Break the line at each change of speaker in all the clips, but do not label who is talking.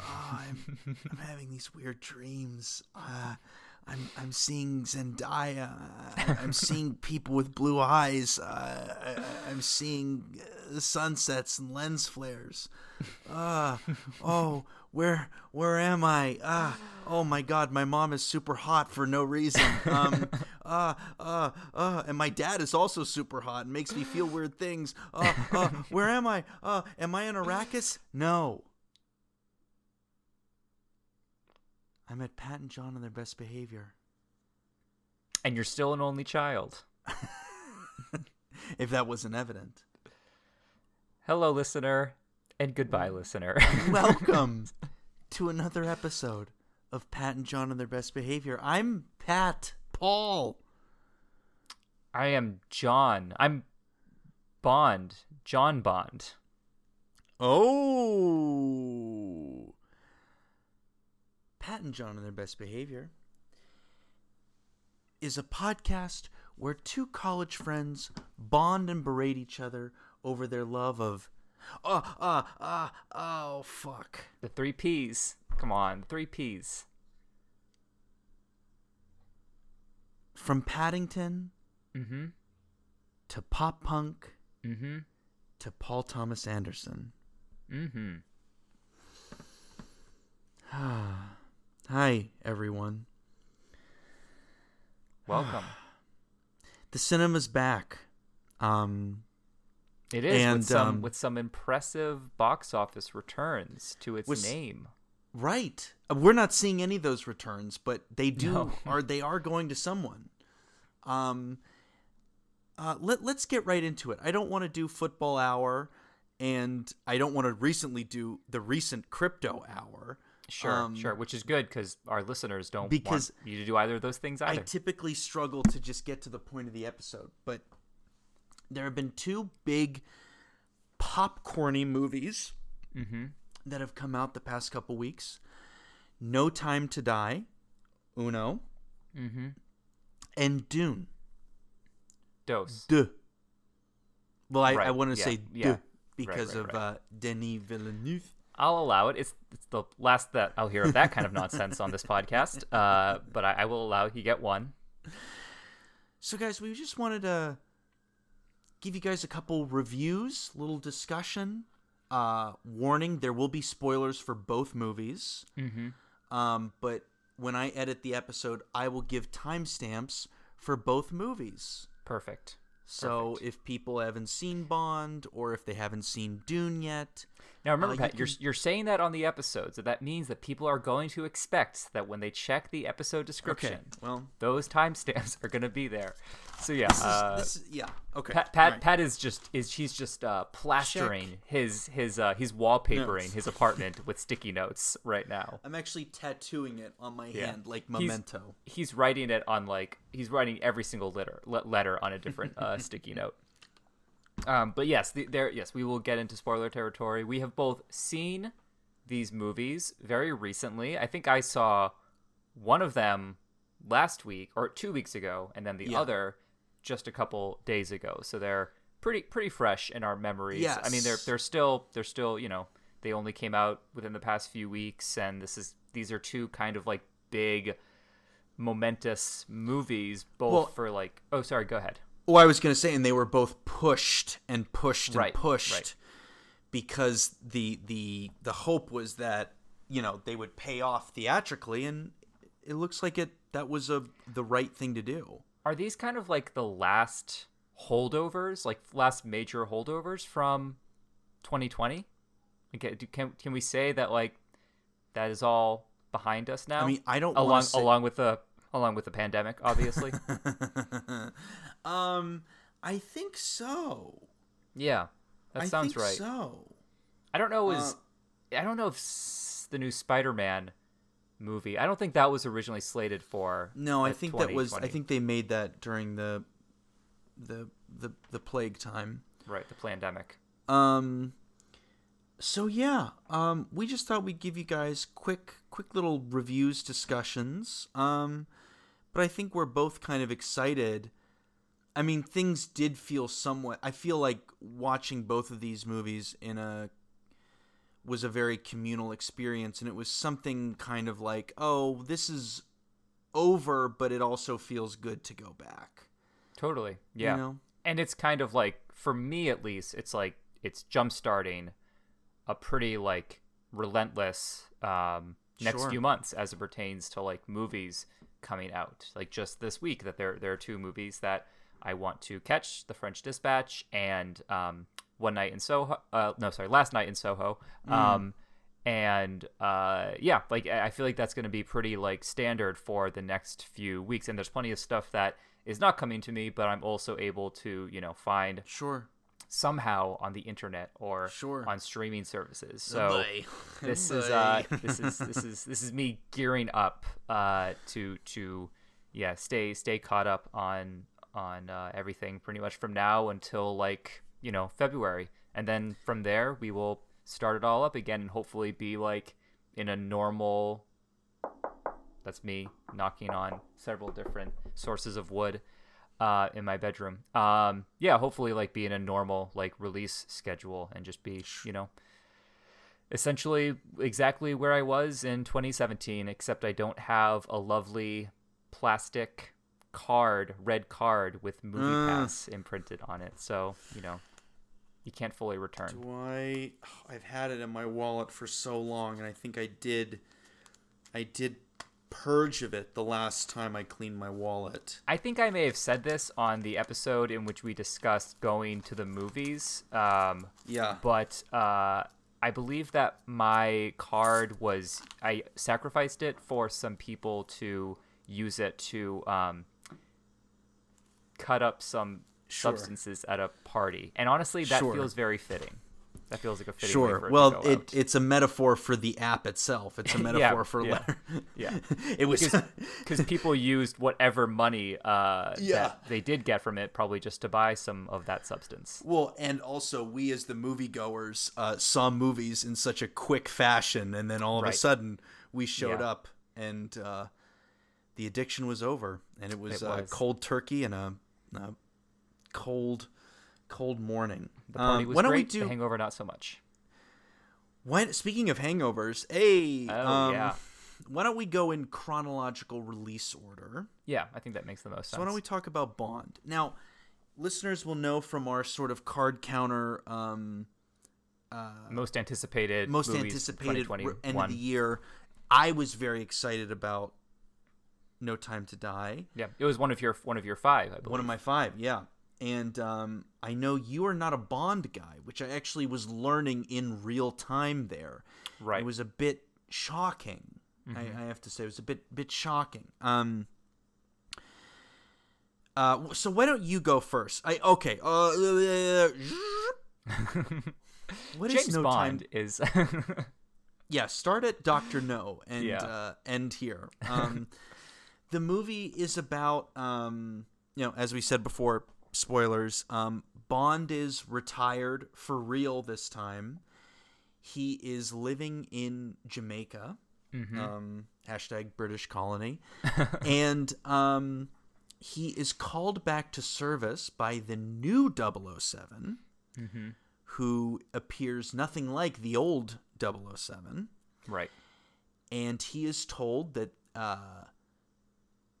Oh, I'm, I'm having these weird dreams. Uh, I'm I'm seeing Zendaya. I'm seeing people with blue eyes. Uh, I, am seeing uh, sunsets and lens flares. Uh, oh, where where am I? Ah, oh my God, my mom is super hot for no reason. Um, uh, uh, uh, and my dad is also super hot and makes me feel weird things. Uh, uh, where am I? Uh, am I in Arrakis? No. I met Pat and John on their best behavior.
And you're still an only child.
if that wasn't evident.
Hello, listener, and goodbye, listener.
Welcome to another episode of Pat and John on their best behavior. I'm Pat Paul.
I am John. I'm Bond. John Bond.
Oh. Pat and John on their best behavior is a podcast where two college friends bond and berate each other over their love of oh uh uh oh fuck
the three P's. Come on, three P's.
From Paddington
mm-hmm.
to pop punk
mm-hmm.
to Paul Thomas Anderson.
Mm-hmm.
Hi, everyone.
Welcome.
the cinema's back. Um,
it is and, with some um, with some impressive box office returns to its
with,
name.
Right. Uh, we're not seeing any of those returns, but they do no. are they are going to someone. Um uh, let, let's get right into it. I don't want to do football hour and I don't want to recently do the recent crypto hour.
Sure, um, sure, which is good because our listeners don't because want you to do either of those things either.
I typically struggle to just get to the point of the episode, but there have been two big popcorny movies
mm-hmm.
that have come out the past couple weeks. No Time to Die, Uno,
mm-hmm.
and Dune.
Dos.
De. Well, I, right. I want to
yeah.
say
yeah.
because
right, right,
of uh, Denis Villeneuve.
I'll allow it. It's, it's the last that I'll hear of that kind of nonsense on this podcast. Uh, but I, I, will allow you get one.
So, guys, we just wanted to give you guys a couple reviews, little discussion. Uh, warning: there will be spoilers for both movies.
Mm-hmm.
Um, but when I edit the episode, I will give timestamps for both movies.
Perfect.
So
Perfect.
if people haven't seen Bond or if they haven't seen Dune yet,
now remember, uh, Pat, you are you're, you're saying that on the episode, so that means that people are going to expect that when they check the episode description,
okay, well,
those timestamps are going to be there. So yeah,
this is,
uh,
this is, yeah, okay.
Pat Pat, right. Pat, is just is he's just uh, plastering Check. his his uh, he's wallpapering notes. his apartment with sticky notes right now.
I'm actually tattooing it on my yeah. hand like memento.
He's, he's, writing it on like he's writing every single letter letter on a different uh, sticky note. Um, but yes, the, there yes we will get into spoiler territory. We have both seen these movies very recently. I think I saw one of them last week or two weeks ago, and then the yeah. other just a couple days ago. So they're pretty pretty fresh in our memories.
Yes.
I mean they're they're still they're still, you know, they only came out within the past few weeks and this is these are two kind of like big momentous movies both well, for like oh sorry, go ahead.
Well, I was going to say and they were both pushed and pushed and
right,
pushed
right.
because the the the hope was that, you know, they would pay off theatrically and it looks like it that was a the right thing to do
are these kind of like the last holdovers, like last major holdovers from 2020? Okay, can can we say that like that is all behind us now?
I mean, I don't
along
say...
along with the along with the pandemic, obviously.
um, I think so.
Yeah, that
I
sounds right.
So,
I don't know. Is uh, I don't know if the new Spider-Man movie. I don't think that was originally slated for.
No, I think that was. I think they made that during the, the the the plague time.
Right, the pandemic.
Um. So yeah, um, we just thought we'd give you guys quick, quick little reviews, discussions. Um, but I think we're both kind of excited. I mean, things did feel somewhat. I feel like watching both of these movies in a was a very communal experience, and it was something kind of like, oh, this is over, but it also feels good to go back.
Totally. Yeah.
You know?
And it's kind of like for me at least, it's like it's jump starting a pretty like relentless um next
Sure.
few months as it pertains to like movies coming out. Like just this week that there there are two movies that I want to catch, The French Dispatch and um One Night in Soho uh no sorry, Last Night in Soho. Um and uh yeah, like I feel like that's going to be pretty like standard for the next few weeks and there's plenty of stuff that is not coming to me, but I'm also able to, you know, find
Sure.
somehow on the internet or
Sure.
on streaming services. So
boy.
this
Oh,
is uh this is this is this is me gearing up uh to to yeah stay stay caught up on on uh, everything pretty much from now until like you know February and then from there we will start it all up again and hopefully be like in a normal that's me knocking on several different sources of wood uh, in my bedroom. Um, yeah, hopefully like be in a normal like release schedule and just be you know essentially exactly where I was in 2017, except I don't have a lovely plastic card, red card with Movie
Mm.
Pass imprinted on it. So you know you can't fully return.
Do I? I've had it in my wallet for so long, and I think I did. I did purge of it the last time I cleaned my wallet.
I think I may have said this on the episode in which we discussed going to the movies. Um,
Yeah.
but uh, I believe that my card was I sacrificed it for some people to use it to um, cut up some
Sure.
substances at a party, and honestly, that
Sure.
feels very fitting. That feels like a fitting
Sure. Well, it,
out.
it's a metaphor for the app itself. It's a metaphor for
yeah,
letter.
yeah.
it was.
because people used whatever money uh,
Yeah.
that they did get from it probably just to buy some of that substance.
Well, and also we as the moviegoers uh, saw movies in such a quick fashion, and then all of
Right.
a sudden we showed
Yeah.
up, and uh, the addiction was over, and it was,
It
Uh,
was.
cold turkey and a, a cold, cold morning.
The party
Um,
was
why don't
great.
we do?
The hangover, not so much.
When speaking of hangovers, hey,
Oh,
um,
yeah.
why don't we go in chronological release order?
Yeah, I think that makes the most sense.
So why don't we talk about Bond now? Listeners will know from our sort of card counter. Um,
most anticipated,
most anticipated r-
2021.
end of the year. I was very excited about No Time to Die.
Yeah, it was one of your one of your five. I believe.
One of my five, yeah. And um, I know you are not a Bond guy, which I actually was learning in real time there.
Right. Mm-hmm.
It was a bit shocking. I, I have to say, it was a bit bit shocking. Um. Uh, so why don't you go first? I okay. Uh, what is
James
no time?
Bond is
yeah start at dr no and
Yeah.
uh, end here um, the movie is about um, you know as we said before spoilers um, bond is retired for real this time. He is living in jamaica um, hashtag british colony. And um, he is called back to service by the new 7 who appears nothing like the old 007
right.
and he is told that uh,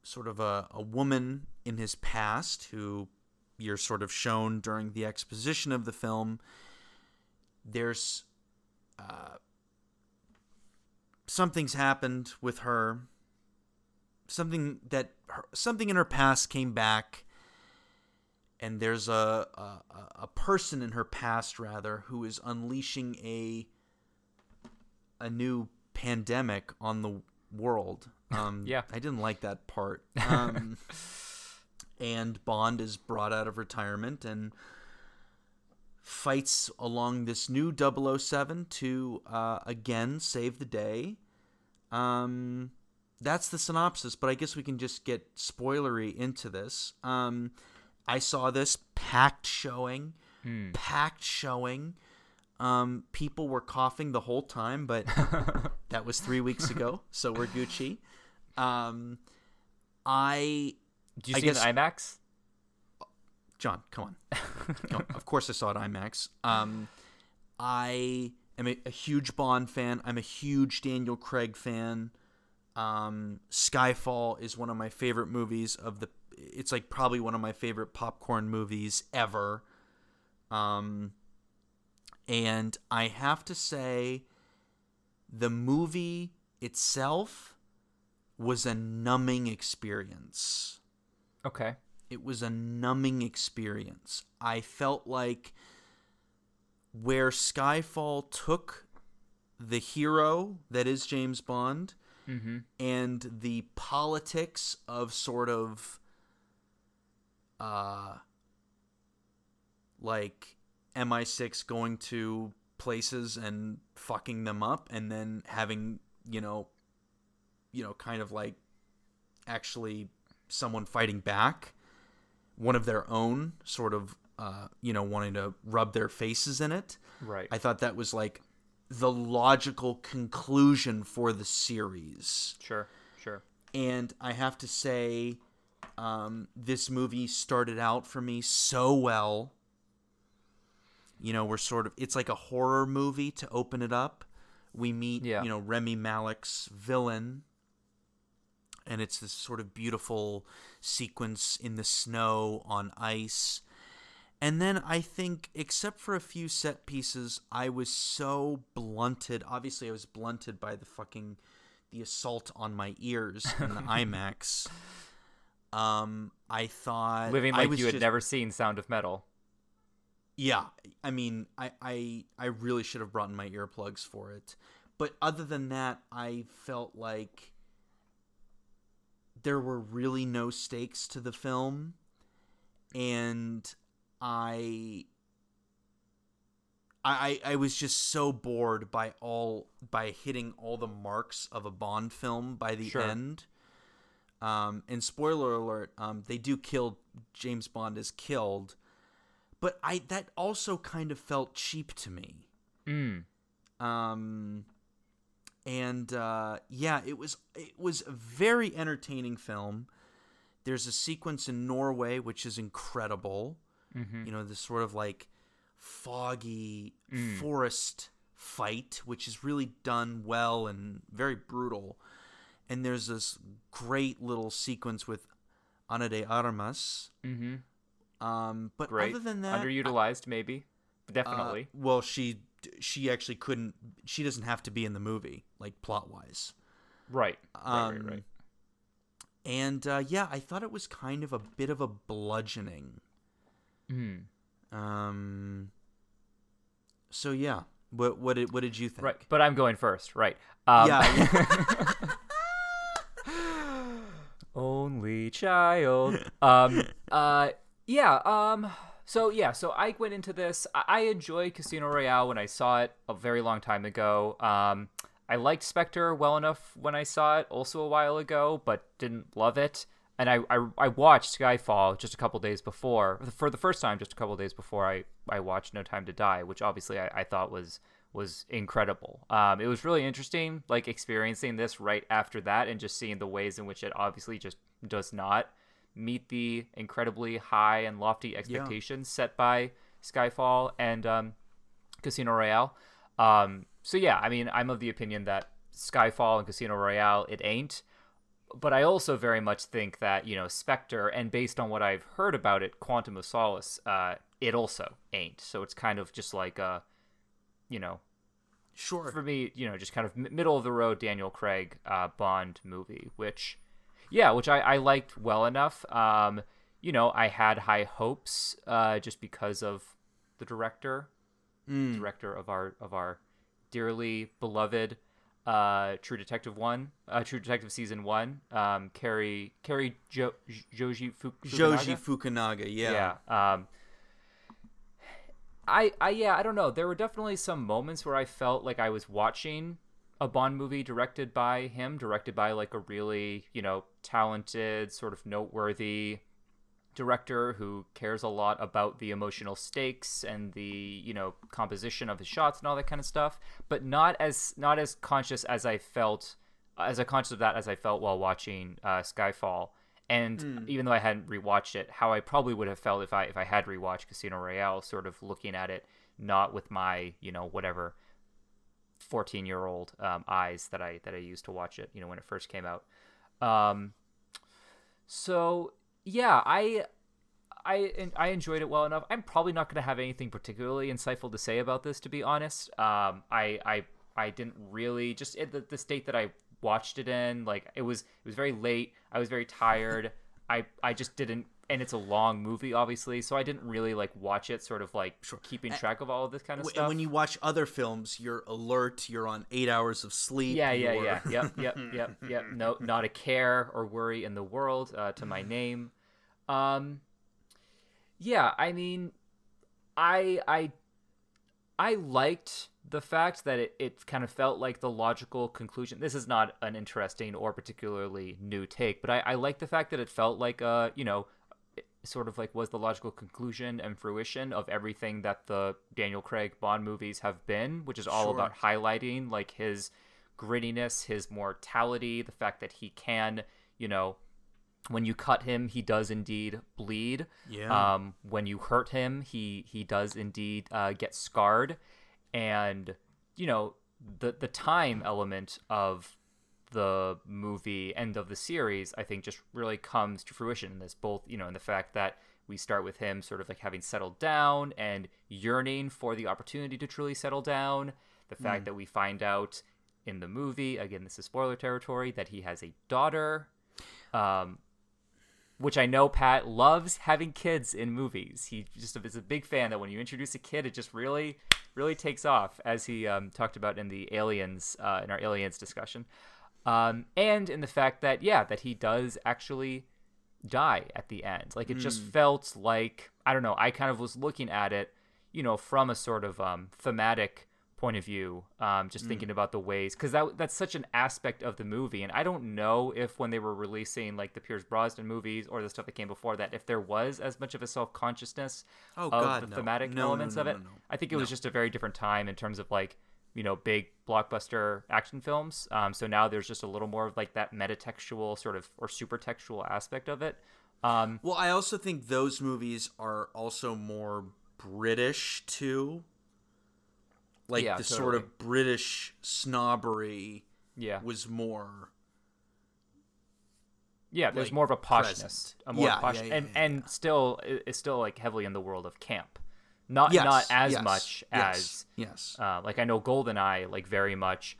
sort of a, a woman in his past who you're sort of shown during the exposition of the film there's uh, something's happened with her something that her, something in her past came back and there's a, a a- a person in her past rather who is unleashing a a new pandemic on the world. Um,
Yeah.
I didn't like that part. Um, and Bond is brought out of retirement and fights along this new 007 to uh, again save the day. Um, that's the synopsis, but I guess we can just get spoilery into this. Um, I saw this packed showing, packed showing. Um, people were coughing the whole time, but that was three weeks ago, so we're Gucci. Um, I
Did you
I
see
guess-
it in IMAX?
John, come on. Come on. Of course, I saw it IMAX. Um, I am a, a huge Bond fan. I'm a huge Daniel Craig fan. Um, Skyfall is one of my favorite movies of the. It's like probably one of my favorite popcorn movies ever. Um, and I have to say, the movie itself was a numbing experience
Okay.
it was a numbing experience. I felt like where Skyfall took the hero that is James Bond
Mm-hmm.
and the politics of sort of uh like MI6 going to places and fucking them up and then having, you know, you know, kind of like actually someone fighting back, one of their own sort of uh, you know, wanting to rub their faces in it.
Right.
I thought that was like the logical conclusion for the series.
Sure. Sure.
And I have to say, um, this movie started out for me so well. You know, we're sort of, it's like a horror movie to open it up. We meet,
Yeah.
you know, Rami Malek's villain. And it's this sort of beautiful sequence in the snow on ice. And then I think, except for a few set pieces, I was so blunted. Obviously, I was blunted by the fucking the assault on my ears in the IMAX. Um, I thought
Living
I
like you had
just-
never seen Sound of Metal.
Yeah, I mean, I, I I really should have brought in my earplugs for it, but other than that, I felt like there were really no stakes to the film, and I. I, I was just so bored by all by hitting all the marks of a Bond film by the
Sure.
end. Um, and spoiler alert, um, they do kill James Bond is killed, but I that also kind of felt cheap to me.
Mm.
Um, and uh, yeah, it was it was a very entertaining film. There's a sequence in Norway which is incredible.
Mm-hmm.
You know, this sort of like foggy
Mm.
forest fight, which is really done well and very brutal. And there's this great little sequence with Ana de Armas.
Mm-hmm.
Um, but
Great.
other than that,
Underutilized, maybe.
uh,
Definitely.
well, she she actually couldn't. She doesn't have to be in the movie, like plot wise.
right. Right.
Um,
Right. Right.
And uh, yeah, I thought it was kind of a bit of a bludgeoning.
Mm.
Um. So yeah, what what did what did you think?
Right. But I'm going first. Right. Um,
yeah,
Only child. Um. Uh. Yeah. Um. So yeah. So I went into this. I, enjoyed Casino Royale when I saw it a very long time ago. Um. I liked Spectre well enough when I saw it also a while ago, but didn't love it. And I, I, I watched Skyfall just a couple days before, for the first time, just a couple days before I, I watched No Time to Die, which obviously I, I thought was was incredible. Um, it was really interesting, like experiencing this right after that and just seeing the ways in which it obviously just does not meet the incredibly high and lofty expectations set by Skyfall and um, Casino Royale. Um, so yeah, I mean, I'm of the opinion that Skyfall and Casino Royale it ain't, but I also very much think that you know Spectre and based on what I've heard about it, Quantum of Solace, uh, it also ain't. So it's kind of just like a, you know,
sure.
for me, you know, just kind of middle of the road Daniel Craig uh, Bond movie, which, yeah, which I, I liked well enough. Um, you know, I had high hopes uh, just because of the director,
Mm.
director of our of our dearly beloved uh, True Detective one, uh, True Detective season one, um, Cary Cary jo- Joji Fu-
Joji
Fukunaga?
Fukunaga, yeah.
yeah. Um, I, I, yeah, I don't know. There were definitely some moments where I felt like I was watching a Bond movie directed by him, directed by like a really, you know, talented, sort of noteworthy director who cares a lot about the emotional stakes and the, you know, composition of his shots and all that kind of stuff, but not as not as conscious as I felt as a conscious of that as I felt while watching uh, Skyfall. And
Hmm.
even though I hadn't rewatched it, how I probably would have felt if I if I had rewatched Casino Royale, sort of looking at it not with my you know whatever 14 year old um, eyes that I that I used to watch it, you know, when it first came out. Um, so yeah, I I I enjoyed it well enough. I'm probably not going to have anything particularly insightful to say about this, to be honest. Um, I I I didn't really just the, the state that I watched it in, like it was it was very late. I was very tired. I I just didn't. And it's a long movie, obviously, so I didn't really like watch it, sort of like keeping track of all of this kind of stuff.
And when you watch other films, you're alert. You're on eight hours of sleep.
Yeah, yeah,
you're-
yeah. Yep, yep, yep, yep. No, not a care or worry in the world uh, to my name. Um, yeah, I mean, I, I, I liked the fact that it, it kind of felt like the logical conclusion. This is not an interesting or particularly new take, but I, I like the fact that it felt like, uh, you know, sort of like was the logical conclusion and fruition of everything that the Daniel Craig Bond movies have been, which is all
Sure.
about highlighting like his grittiness, his mortality, the fact that he can, you know, when you cut him, he does indeed bleed.
Yeah.
Um, when you hurt him, he he does indeed uh, get scarred, and you know the the time element of the movie end of the series, I think, just really comes to fruition in this. Both, you know, in the fact that we start with him sort of like having settled down and yearning for the opportunity to truly settle down. The fact that we find out in the movie, again, this is spoiler territory, that he has a daughter. Um, which I know Pat loves having kids in movies. He just is a big fan that when you introduce a kid, it just really, really takes off, as he um, talked about in the Aliens, uh, in our Aliens discussion, um, and in the fact that yeah, that he does actually die at the end. Like it just felt like I don't know. I kind of was looking at it, you know, from a sort of um, thematic point of view, um, just thinking about the ways because that that's such an aspect of the movie, and I don't know if when they were releasing like the Pierce Brosnan movies or the stuff that came before that, if there was as much of a self consciousness
Oh,
of
God,
the
no.
thematic
No,
elements
no,
of it. I think it was just a very different time in terms of like you know big blockbuster action films. Um, so now there's just a little more of like that metatextual sort of or super textual aspect of it. Um,
Well, I also think those movies are also more British too. Like
Yeah,
the sort of British snobbery
yeah,
was more.
yeah. There's
like,
more of a poshness,
present.
a more
Yeah,
posh,
yeah,
and and still i- it's still like heavily in the world of camp. Not
Yes,
not as
yes,
much
yes,
as
yes.
Uh, like I know GoldenEye, like very much,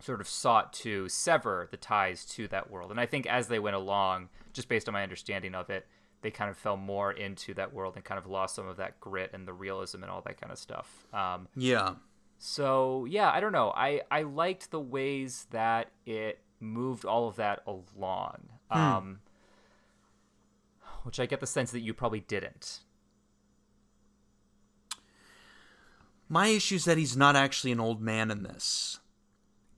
sort of sought to sever the ties to that world, and I think as they went along, just based on my understanding of it, they kind of fell more into that world and kind of lost some of that grit and the realism and all that kind of stuff. Um,
Yeah.
so yeah, I don't know. I I liked the ways that it moved all of that along, um, which I get the sense that you probably didn't.
My issue is that he's not actually an old man in this.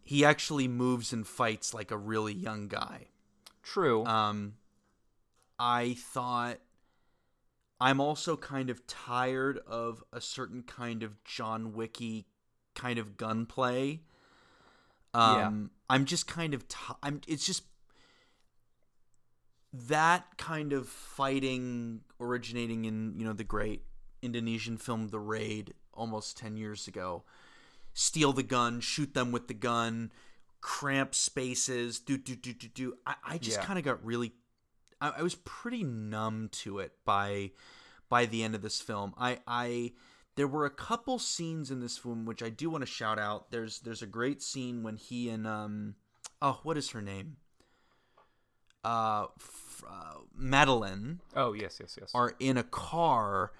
He actually moves and fights like a really young guy.
True.
Um, I thought I'm also kind of tired of a certain kind of John Wicky kind of gunplay. Um, I'm just kind of ti I'm. It's just that kind of fighting originating in you know the great Indonesian film The Raid almost ten years ago. Steal the gun, shoot them with the gun, cramp spaces, do do do do do. I, I just
Yeah.
kind of got really I, I was pretty numb to it by by the end of this film. I I there were a couple scenes in this film which I do want to shout out. There's there's a great scene when he and um oh what is her name? Uh, f- uh Madeleine
oh yes, yes, yes.
are in a car,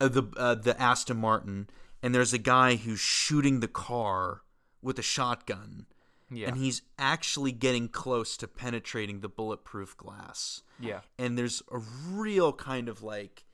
uh, the uh, the Aston Martin, and there's a guy who's shooting the car with a shotgun,
yeah.
and he's actually getting close to penetrating the bulletproof glass.
yeah.
And there's a real kind of like,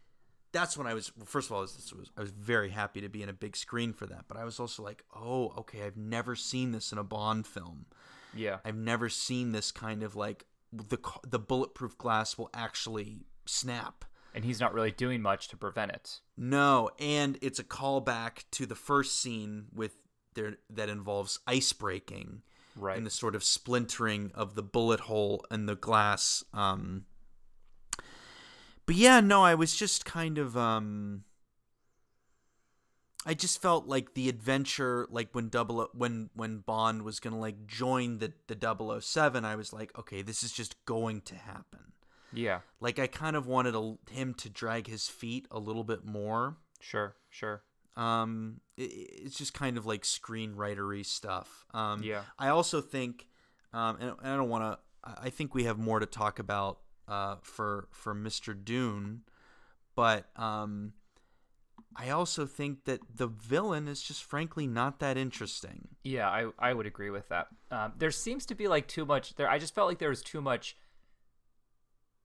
that's when I was. well, First of all, I was, was I was very happy to be in a big screen for that, but I was also like, oh, okay, I've never seen this in a Bond film.
Yeah.
I've never seen this kind of like the the bulletproof glass will actually snap.
And he's not really doing much to prevent it.
No, and it's a callback to the first scene with there that involves ice breaking,
Right.
and the sort of splintering of the bullet hole and the glass. Um, but yeah, no, I was just kind of um, I just felt like the adventure, like when double O- when when Bond was gonna like join the the 007, I was like, okay, this is just going to happen.
Yeah.
Like I kind of wanted a, him to drag his feet a little bit more.
Sure. Sure.
Um, it, it's just kind of like screenwritery stuff. Um,
Yeah.
I also think, um, and, and I don't want to. I think we have more to talk about uh, for for Mr. Dune, but um, I also think that the villain is just frankly not that interesting.
Yeah, I I would agree with that. Um, there seems to be like too much there. I just felt like there was too much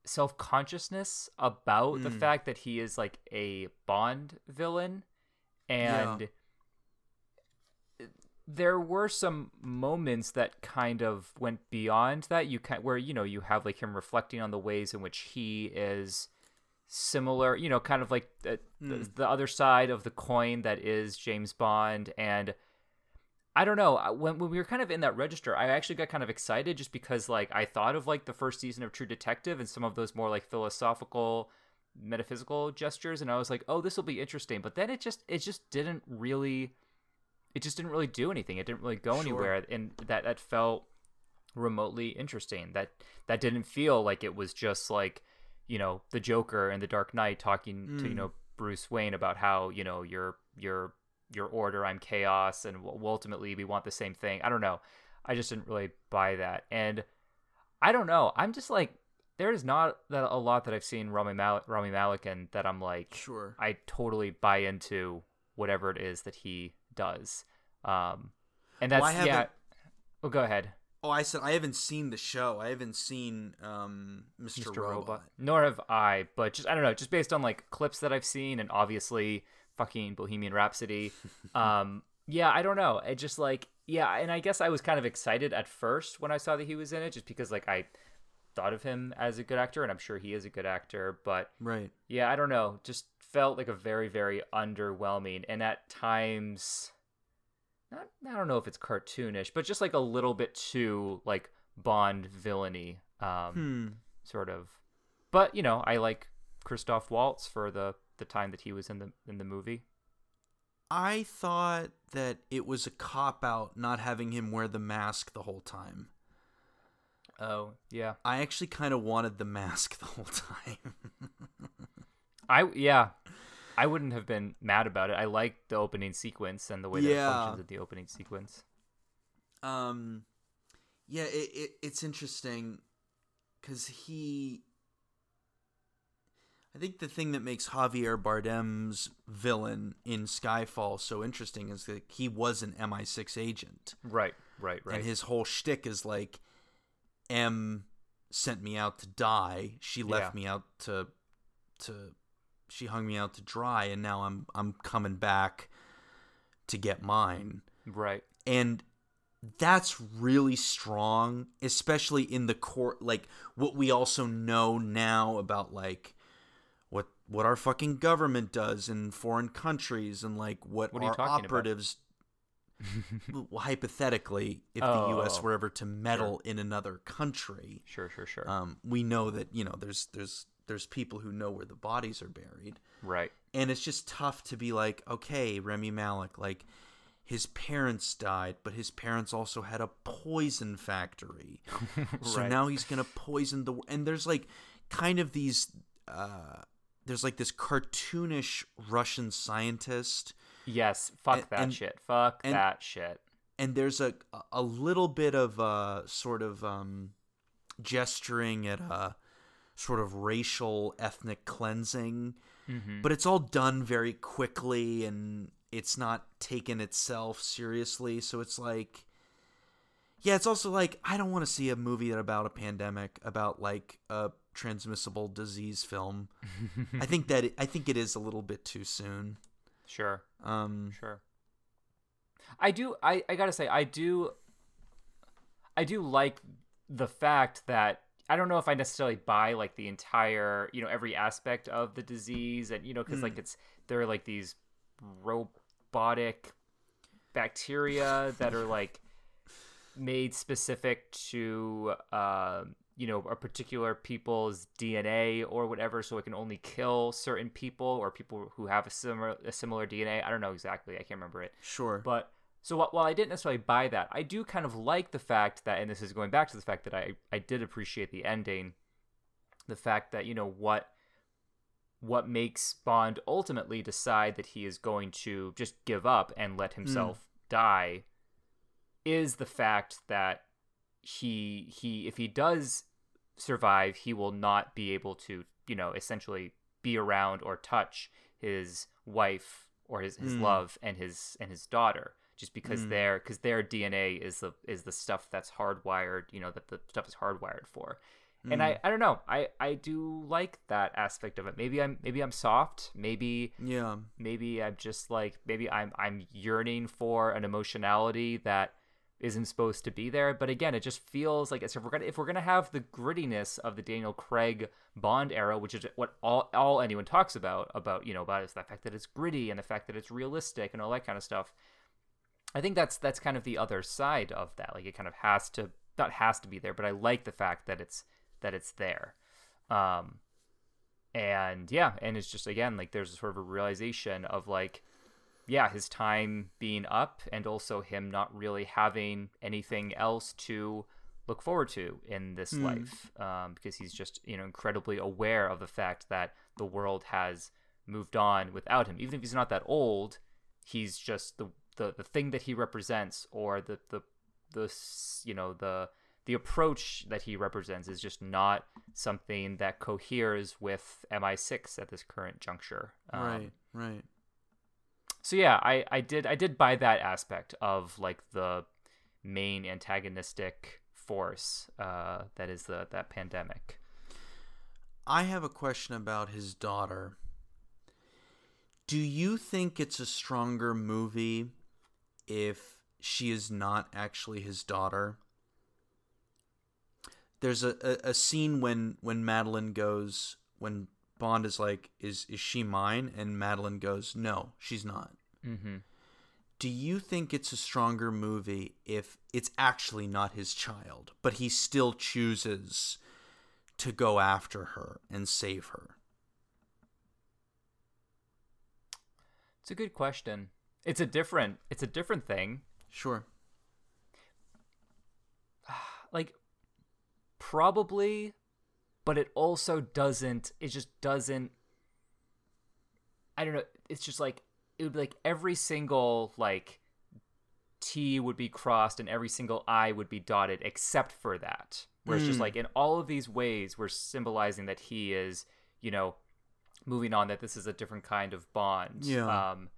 self consciousness about the
Mm.
fact that he is like a Bond villain, and there were some moments that kind of went beyond that. You kind where you know you have like him reflecting on the ways in which he is similar you know kind of like the, the,
Mm.
the other side of the coin that is james bond and i don't know when, when we were kind of in that register i actually got kind of excited just because like i thought of like the first season of true detective and some of those more like philosophical metaphysical gestures and i was like oh this will be interesting but then it just it just didn't really it just didn't really do anything it didn't really go
Sure.
anywhere and that that felt remotely interesting that that didn't feel like it was just like you know the joker and the dark knight talking to you
Mm.
know bruce wayne about how you know you're you're your order i'm chaos and ultimately we want the same thing i don't know i just didn't really buy that and i don't know i'm just like there is not that a lot that i've seen rami, Mal- rami malek in that i'm like
Sure.
i totally buy into whatever it is that he does um and that's
Well,
yeah oh go ahead
Oh, I said I haven't seen the show. I haven't seen um, Mr.
Mr.
Robot.
Robot. Nor have I, but just I don't know, just based on like clips that I've seen and obviously fucking Bohemian Rhapsody. um yeah, I don't know. It just like yeah, and I guess I was kind of excited at first when I saw that he was in it just because like I thought of him as a good actor and I'm sure he is a good actor, but
Right.
yeah, I don't know, just felt like a very very underwhelming and at times not, I don't know if it's cartoonish, but just like a little bit too like Bond villainy. Um,
Hmm.
sort of. But you know, I like Christoph Waltz for the the time that he was in the in the movie.
I thought that it was a cop out not having him wear the mask the whole time.
Oh yeah,
I actually kind of wanted the mask the whole time.
I yeah, I wouldn't have been mad about it. I like the opening sequence and the way that it functions at the opening sequence.
um, yeah, it, it it's interesting because he. I think the thing that makes Javier Bardem's villain in Skyfall so interesting is that he was an MI6 agent.
Right, right, right.
And his whole shtick is like, M sent me out to die. She left
Yeah.
me out to, to, she hung me out to dry, and now I'm I'm coming back to get mine.
right.
And that's really strong, especially in the court. Like what we also know now about like what our fucking government does in foreign countries, and like what,
What
our operatives hypothetically, if the
Oh,
U.S.
oh,
were ever to meddle in another country,
Sure, sure, sure.
um, we know that you know there's there's there's people who know where the bodies are buried,
right.
and it's just tough to be like, okay, Rami Malek, like his parents died, but his parents also had a poison factory, so
Right.
now he's gonna poison the and there's like kind of these. Uh, there's like this cartoonish Russian scientist
Yes. Fuck
and-
that
and-
shit. Fuck
and-
that shit.
and there's a a little bit of uh sort of um gesturing at a sort of racial ethnic cleansing
Mm-hmm.
but it's all done very quickly and it's not taken itself seriously so it's like yeah it's also like i don't want to see a movie about a pandemic about like a transmissible disease film i think that it, i think it is a little bit too soon
Sure.
um
Sure. I do I, I gotta say, I do I do like the fact that I don't know if I necessarily buy like the entire, you know, every aspect of the disease and you know, because like it's there are like these robotic bacteria that are like made specific to uh, you know a particular people's DNA or whatever, so it can only kill certain people or people who have a similar a similar DNA. I don't know exactly. I can't remember it.
Sure.
But so while I didn't necessarily buy that, I do kind of like the fact that, and this is going back to the fact that I I did appreciate the ending, the fact that you know what what makes Bond ultimately decide that he is going to just give up and let himself mm. die is the fact that he he if he does survive, he will not be able to, you know, essentially be around or touch his wife or his, his mm. love and his and his daughter just because mm. their because their DNA is the is the stuff that's hardwired, you know, that the stuff is hardwired for. Mm. And I, I don't know. I, I do like that aspect of it. Maybe I'm maybe I'm soft. Maybe
yeah.
Maybe I'm just like maybe I'm I'm yearning for an emotionality that isn't supposed to be there. But again, it just feels like if we're gonna if we're gonna have the grittiness of the Daniel Craig Bond era, which is what all all anyone talks about about you know about is the fact that it's gritty and the fact that it's realistic and all that kind of stuff. I think that's that's kind of the other side of that. Like it kind of has to not has to be there, but I like the fact that it's that it's there. Um, and yeah, and it's just again like there's sort of a realization of like yeah, his time being up and also him not really having anything else to look forward to in this mm. life um, because he's just you know incredibly aware of the fact that the world has moved on without him even if he's not that old he's just the the, the thing that he represents or the the the you know the the approach that he represents is just not something that coheres with MI6 at this current juncture.
Um, right, right
so yeah, I I did I did buy that aspect of like the main antagonistic force uh, that is the that pandemic.
I have a question about his daughter. Do you think it's a stronger movie if she is not actually his daughter? There's a, a, a scene when when Madeleine goes when Bond is like, "Is is she mine?" And Madeleine goes, "No, she's not."
Mm-hmm.
Do you think it's a stronger movie if it's actually not his child, but he still chooses to go after her and save her?
It's a good question. It's a different. It's a different thing.
Sure.
Like, probably but it also doesn't it just doesn't I don't know, it's just like it would be like every single like T would be crossed and every single I would be dotted except for that. Where it's just hmm. like in all of these ways we're symbolizing that he is, you know, moving on, that this is a different kind of bond.
Yeah.
Um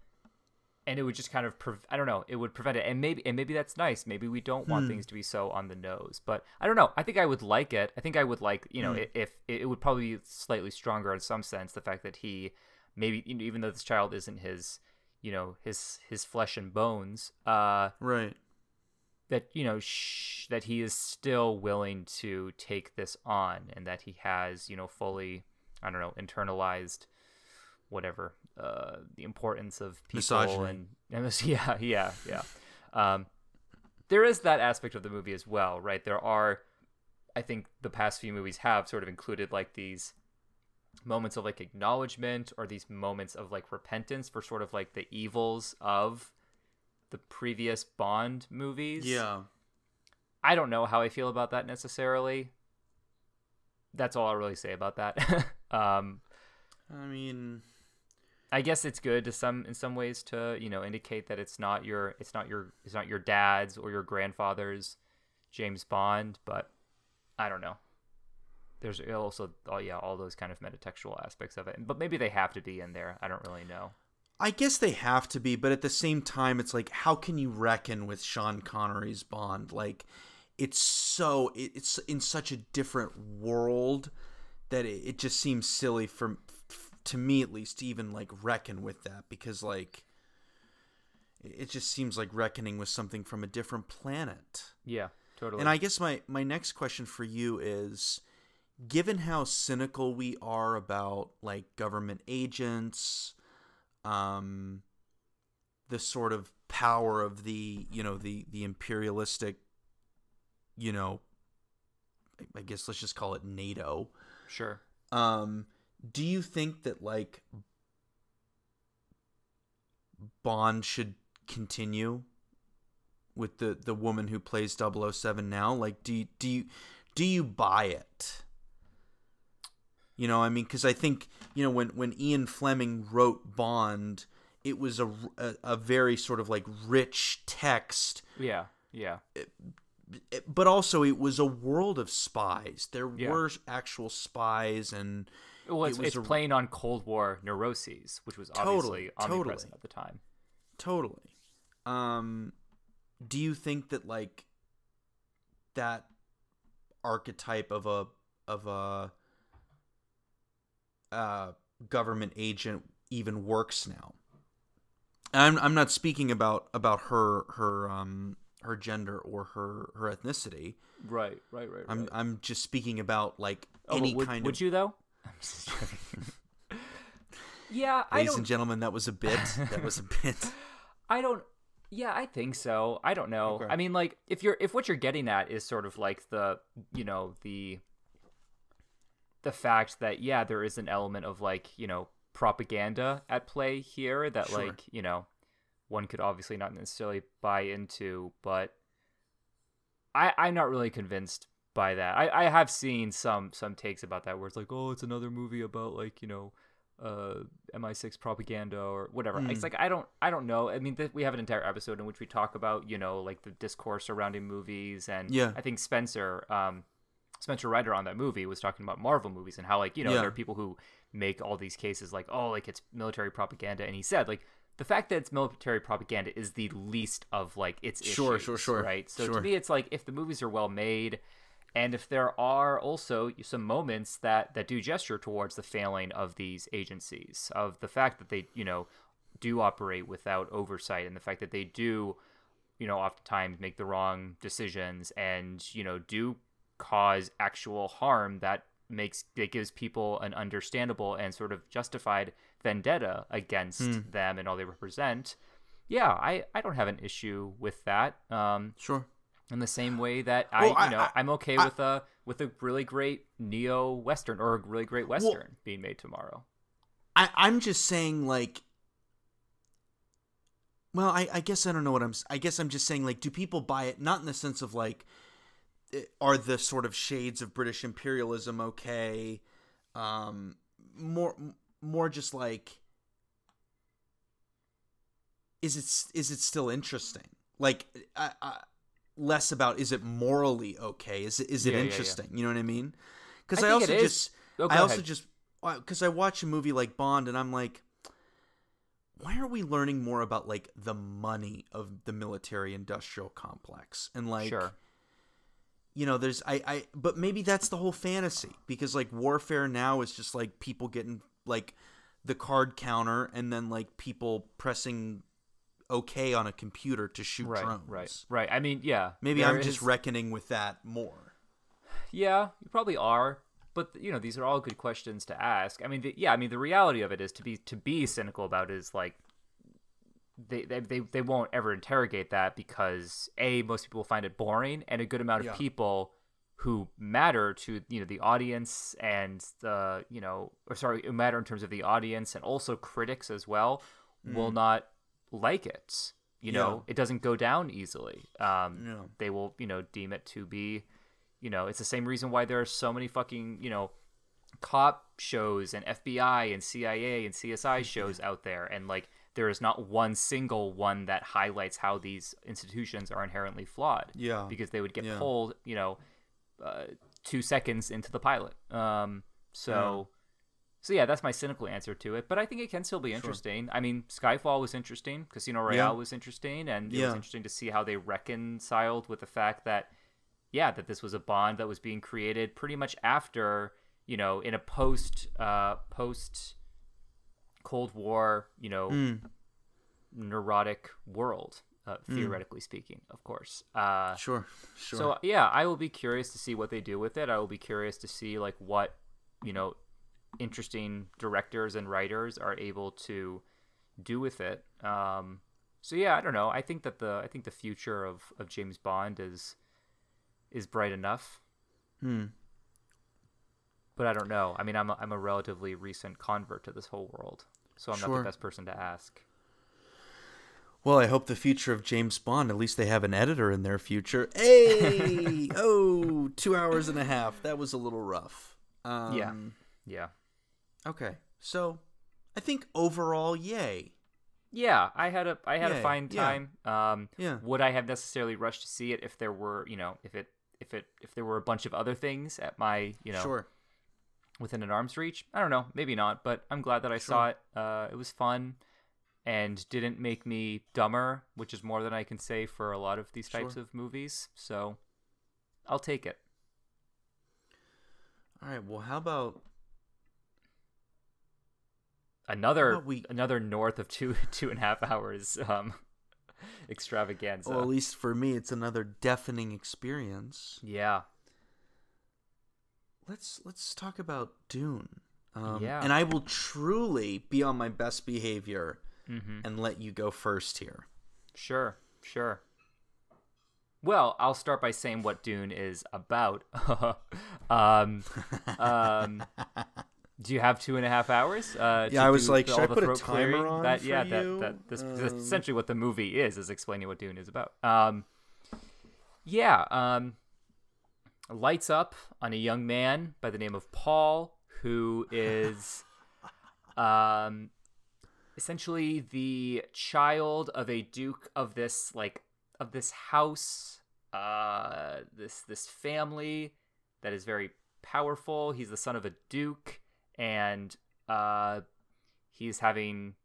and it would just kind of pre- I don't know it would prevent it and maybe and maybe that's nice maybe we don't want hmm. things to be so on the nose but I don't know I think I would like it I think I would like you know hmm. if, it would probably be slightly stronger in some sense the fact that he maybe you know, even though this child isn't his you know his his flesh and bones uh
right
that you know sh- that he is still willing to take this on and that he has you know fully I don't know internalized whatever uh, the importance of people Misogyny. and, and yeah yeah yeah. Um, there is that aspect of the movie as well right? There are i think the past few movies have sort of included like these moments of like acknowledgement or these moments of like repentance for sort of like the evils of the previous bond movies.
Yeah.
I don't know how i feel about that necessarily. That's all i'll really say about that. Um
i mean
I guess it's good to some in some ways to you know indicate that it's not your it's not your it's not your dad's or your grandfather's James Bond, but I don't know. There's also oh yeah all those kind of metatextual aspects of it, but maybe they have to be in there. I don't really know.
I guess they have to be, but at the same time, it's like how can you reckon with Sean Connery's Bond? Like it's so it's in such a different world that it, it just seems silly for to me at least to even like reckon with that because like it just seems like reckoning with something from a different planet.
Yeah, totally.
And I guess my my next question for you is given how cynical we are about like government agents um the sort of power of the, you know, the the imperialistic you know, I- I guess let's just call it NATO.
Sure.
Um, do you think that like Bond should continue with the the woman who plays 007 now? Like, do you, do you do you buy it? You know, I mean, because I think you know when when Ian Fleming wrote Bond, it was a, a a very sort of like rich text
Yeah. Yeah.
but also it was a world of spies. There
Yeah.
were actual spies, and
Well, it's,
it was
it's
a-
playing on Cold War neuroses, which was obviously
Totally, totally.
omnipresent at the time.
totally. Um, do you think that like that archetype of a of a uh, government agent even works now? I'm I'm not speaking about about her her um her gender or her her ethnicity.
Right. Right. Right.
I'm I'm just speaking about like
Oh,
any
would,
kind
would
of
you though? I'm just joking. yeah, I
Ladies
don't.
and gentlemen, that was a bit. That was a bit.
I don't. Yeah, I think so. I don't know.
Okay.
I mean, like, if you're if what you're getting at is sort of like the you know the the fact that yeah, there is an element of like you know propaganda at play here that
Sure.
like you know one could obviously not necessarily buy into, but I I'm not really convinced by that. I I have seen some some takes about that where it's like oh it's another movie about like you know uh MI6 propaganda or whatever.
Mm.
It's like I don't I don't know. I mean th- we have an entire episode in which we talk about, you know, like the discourse surrounding movies and
Yeah.
I think Spencer um Spencer Ryder on that movie was talking about Marvel movies and how like, you know,
Yeah.
there are people who make all these cases like, oh, like it's military propaganda and he said like the fact that it's military propaganda is the least of like its
Sure,
issues,
sure, sure,
right? So
sure.
to me it's like if the movies are well made and if there are also some moments that that do gesture towards the failing of these agencies of the fact that they you know do operate without oversight and the fact that they do you know oftentimes make the wrong decisions and you know do cause actual harm that makes that gives people an understandable and sort of justified vendetta against
Hmm.
them and all they represent yeah i i don't have an issue with that um
Sure.
In the same way that I,
Well, I-
you know,
I-
am okay
I-
with a with a really great neo western or a really great western being made tomorrow.
I, I'm just saying, like, well, I, I guess I don't know what I'm. I guess I'm just saying, like, do people buy it? Not in the sense of like, eh, are the sort of shades of British imperialism okay? Um, more, more just like, is it is it still interesting? Like, I, I, less about is it morally okay? Is it is it
Yeah, yeah, yeah.
interesting? You know what I mean? Because
I
I, also just
Oh,
I also
ahead.
just uh, because I watch a movie like Bond and I'm like, why are we learning more about like the money of the military industrial complex and like
sure.
you know there's I I but maybe that's the whole fantasy because like warfare now is just like people getting like the card counter and then like people pressing okay on a computer to shoot
Right,
drones.
right, right. I mean, yeah.
Maybe I'm just reckoning with that more.
Yeah, you probably are. But you know, these are all good questions to ask. I mean, the, yeah. I mean, the reality of it is to be to be cynical about it is like they, they they they won't ever interrogate that because a most people find it boring, and a good amount of
Yeah.
people who matter to you know the audience and the you know or sorry who matter in terms of the audience and also critics as well will mm. not like it. You know.
Yeah.
it doesn't go down easily. Um,
Yeah.
they will you know deem it to be you know it's the same reason why there are so many fucking you know cop shows and FBI and CIA and CSI shows out there and like there is not one single one that highlights how these institutions are inherently flawed
Yeah.
because they would get
Yeah.
pulled you know uh, 2 seconds into the pilot um so so yeah that's my cynical answer to it but I think it can still be interesting I mean Skyfall was interesting Casino Royale was interesting and it was interesting to see how they reconciled with the fact that yeah, that this was a bond that was being created pretty much after, you know, in a post uh post Cold War, you know,
Mm.
neurotic world, uh, theoretically speaking, of course. Uh
Sure. Sure.
so yeah, I will be curious to see what they do with it. I will be curious to see like what, you know, interesting directors and writers are able to do with it. Um so yeah, I don't know. I think that the I think the future of of James Bond is is bright enough.
Hmm.
But I don't know. I mean, I'm a, I'm a relatively recent convert to this whole world, so I'm not the best person to ask.
Well, I hope the future of James Bond, at least they have an editor in their future. Hey! oh, two hours and a half. That was a little rough. Um,
Yeah. Yeah.
Okay. So, I think overall, yay.
Yeah, I had a I had
Yeah,
a fine
yeah.
time. Um,
Yeah.
would I have necessarily rushed to see it if there were, you know, if it if it if there were a bunch of other things at my, you know,
Sure.
within an arm's reach? I don't know, maybe not, but I'm glad that I saw it. Uh, it was fun and didn't make me dumber, which is more than I can say for a lot of these types
Sure.
of movies. So I'll take it.
All right. Well, how about
Another
we-
another north of two two and a half hours um, extravaganza.
well, at least for me, it's another deafening experience.
yeah.
Let's let's talk about Dune. Um,
Yeah.
And I will truly be on my best behavior
hmm
and let you go first here.
Sure, sure. Well, I'll start by saying what Dune is about. um, um, do you have two and a half hours? Uh,
Yeah, I was like, should I put a timer
clearing?
on
That yeah, that, that this, that's
Um,
essentially what the movie is is explaining what Dune is about. Um, yeah, um, lights up on a young man by the name of Paul who is um essentially the child of a duke of this like of this house uh this this family that is very powerful he's the son of a duke and uh he's having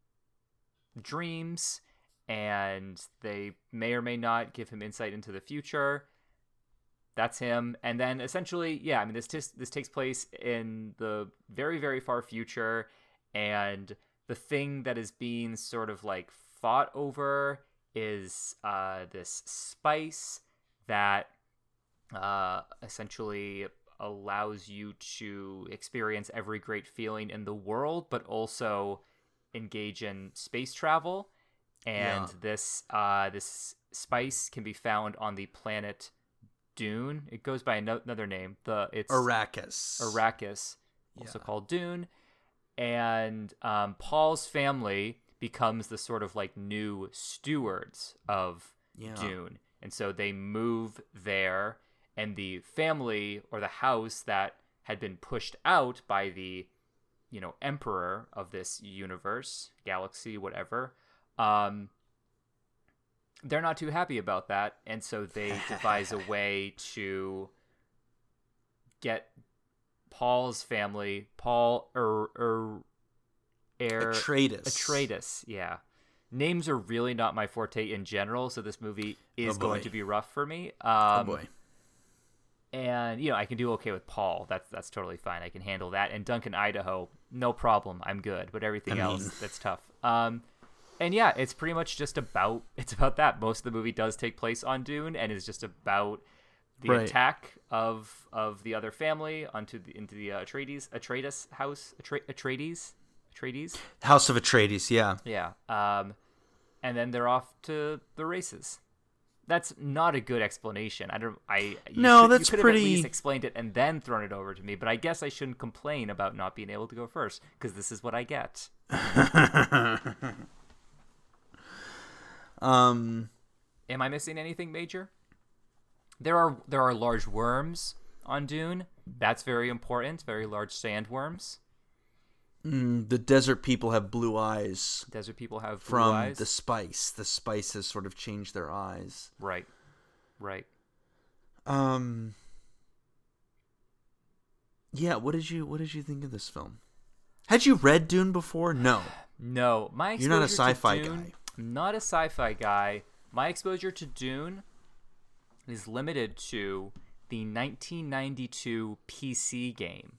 dreams and they may or may not give him insight into the future. That's him. And then essentially yeah i mean this tis- this takes place in the very very far future and the thing that is being sort of like fought over is uh this spice that uh essentially allows you to experience every great feeling in the world but also engage in space travel and
Yeah.
this uh this spice can be found on the planet Dune. It goes by another name. The it's
Arrakis.
Arrakis, also
Yeah.
called Dune. And um, Paul's family becomes the sort of like new stewards of
Yeah.
Dune. And so they move there, and the family or the house that had been pushed out by the, you know, emperor of this universe, galaxy, whatever, um, they're not too happy about that. And so they devise a way to get Paul's family, Paul er, er, er,
Atreides.
Atreides, yeah. Names are really not my forte in general, so this movie is
Oh,
going to be rough for me.
Oh
Um,
boy.
And you know, I can do okay with Paul. That's that's totally fine. I can handle that. And Duncan, Idaho, no problem. I'm good. But everything
I
else, that's tough. Um, and yeah, it's pretty much just about it's about that. Most of the movie does take place on Dune, and is just about the
Right.
attack of of the other family onto the into the uh, Atreides Atreides house Atre- Atreides Atreides.
House of Atreides. Yeah.
Yeah. Um, and then they're off to the races. That's not a good explanation. I don't. I
No,
should-
that's
you could have
pretty-
at least explained it and then thrown it over to me. But I guess I shouldn't complain about not being able to go first because this is what I get.
Um.
Am I missing anything major? There are there are large worms on Dune. That's very important. Very large sandworms.
Mm, the desert people have blue eyes
Desert people have blue eyes
from
eyes.
the spice. The spice has sort of changed their eyes.
Right. Right.
Um. Yeah. What did you What did you think of this film? Had you read Dune before? No.
No, my
You're not a sci-fi
Dune-
guy.
I'm not a sci-fi guy. My exposure to Dune is limited to the 1992 PC game,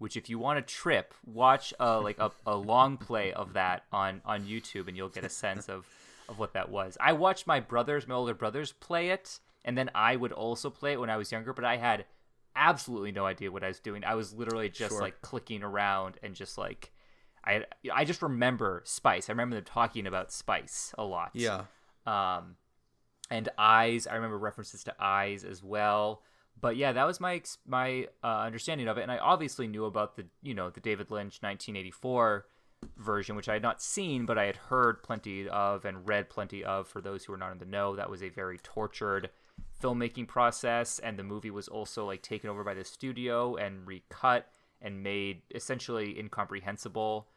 which if you want to trip, watch a like a, a long play of that on on YouTube, and you'll get a sense of of what that was. I watched my brothers, my older brothers, play it, and then I would also play it when I was younger, but I had absolutely no idea what I was doing. I was literally just
Sure.
like clicking around and just like I I just remember Spice. I remember them talking about Spice a lot.
Yeah.
Um, and eyes. I remember references to eyes as well. But yeah, that was my my uh, understanding of it, and I obviously knew about the you know the David Lynch 1984 version, which I had not seen, but I had heard plenty of and read plenty of. For those who are not in the know, that was a very tortured filmmaking process, and the movie was also like taken over by the studio and recut and made essentially incomprehensible,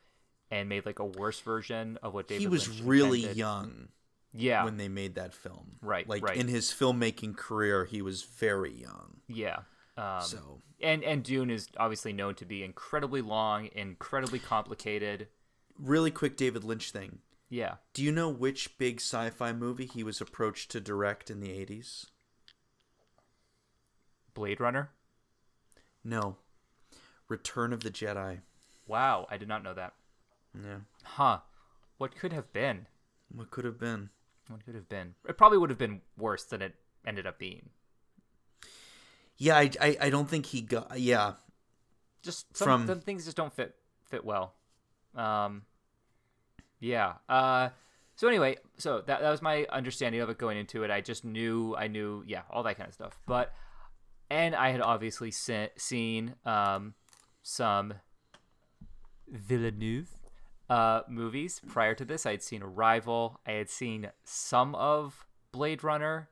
and made like a worse version of what David.
he was
Lynch
really
intended.
young
Yeah,
when they made that film.
Right,
Like
right.
in his filmmaking career, he was very young.
yeah. Um,
so
and and Dune is obviously known to be incredibly long, incredibly complicated.
really quick David Lynch thing.
Yeah.
Do you know which big sci-fi movie he was approached to direct in the 80s?
Blade Runner.
No. Return of the Jedi.
Wow, I did not know that.
Yeah.
Huh. What could have been?
What could have been?
What could have been? It probably would have been worse than it ended up being.
Yeah, I, I, I don't think he got. Yeah,
Just some,
From-
some things just don't fit fit well. Um, yeah. Uh, so anyway, so that that was my understanding of it going into it. I just knew I knew yeah all that kind of stuff. But and I had obviously se- seen um some Villeneuve uh, movies prior to this. I had seen Arrival. I had seen some of Blade Runner,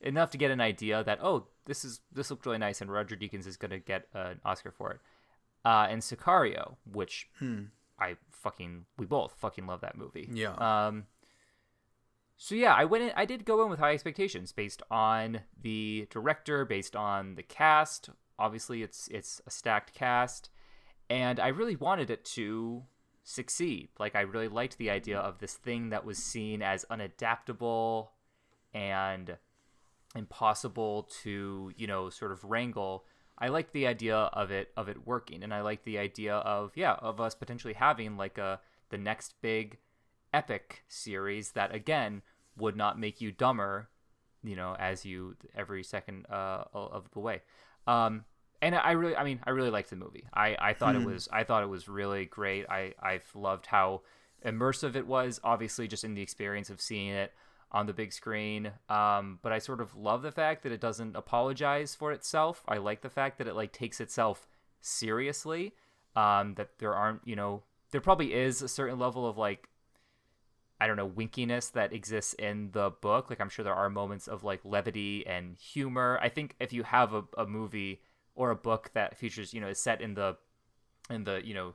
enough to get an idea that oh, this is this looked really nice, and Roger Deakins is gonna get an Oscar for it. Uh, and Sicario, which I fucking we both fucking love that movie.
Yeah.
Um. So yeah, I went in. I did go in with high expectations based on the director, based on the cast. Obviously, it's it's a stacked cast, and I really wanted it to succeed. Like I really liked the idea of this thing that was seen as unadaptable and impossible to you know sort of wrangle. I liked the idea of it of it working, and I liked the idea of yeah of us potentially having like a the next big epic series that again would not make you dumber, you know, as you every second uh, of the way. Um, and I really, I mean, I really liked the movie. I, I thought it was, I thought it was really great. I, I've loved how immersive it was. Obviously, just in the experience of seeing it on the big screen. Um, but I sort of love the fact that it doesn't apologize for itself. I like the fact that it like takes itself seriously. Um, that there aren't, you know, there probably is a certain level of like I don't know, winkiness that exists in the book. Like I'm sure there are moments of like levity and humor. I think if you have a, a movie or a book that features, you know, is set in the in the, you know,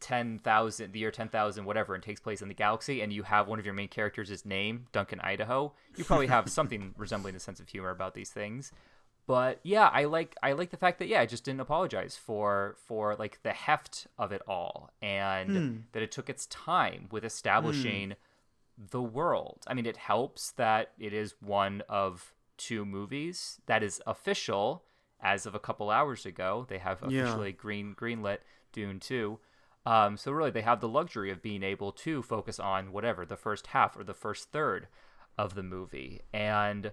ten thousand the year ten thousand, whatever, and takes place in the galaxy and you have one of your main characters' is name, Duncan Idaho, you probably have something resembling a sense of humor about these things. But yeah, I like I like the fact that yeah, I just didn't apologize for for like the heft of it all and hmm. that it took its time with establishing hmm. the world. I mean, it helps that it is one of two movies that is official as of a couple hours ago. They have
Yeah.
officially green greenlit Dune 2. Um, so really, they have the luxury of being able to focus on whatever the first half or the first third of the movie, and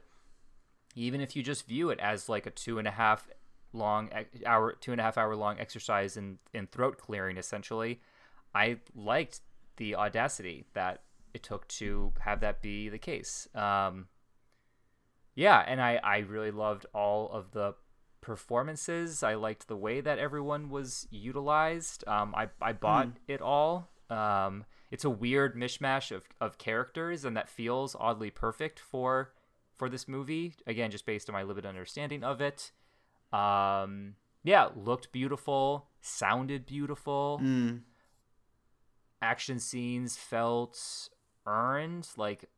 even if you just view it as like a two and a half long hour, two and a half hour long exercise in in throat clearing, essentially, I liked the audacity that it took to have that be the case. Um, yeah, and I I really loved all of the performances. I liked the way that everyone was utilized. Um, I I bought it all. Um, it's a weird mishmash of, of characters, and that feels oddly perfect for for this movie. Again, just based on my limited understanding of it. Um, yeah, looked beautiful, sounded beautiful.
Mm.
Action scenes felt earned. Like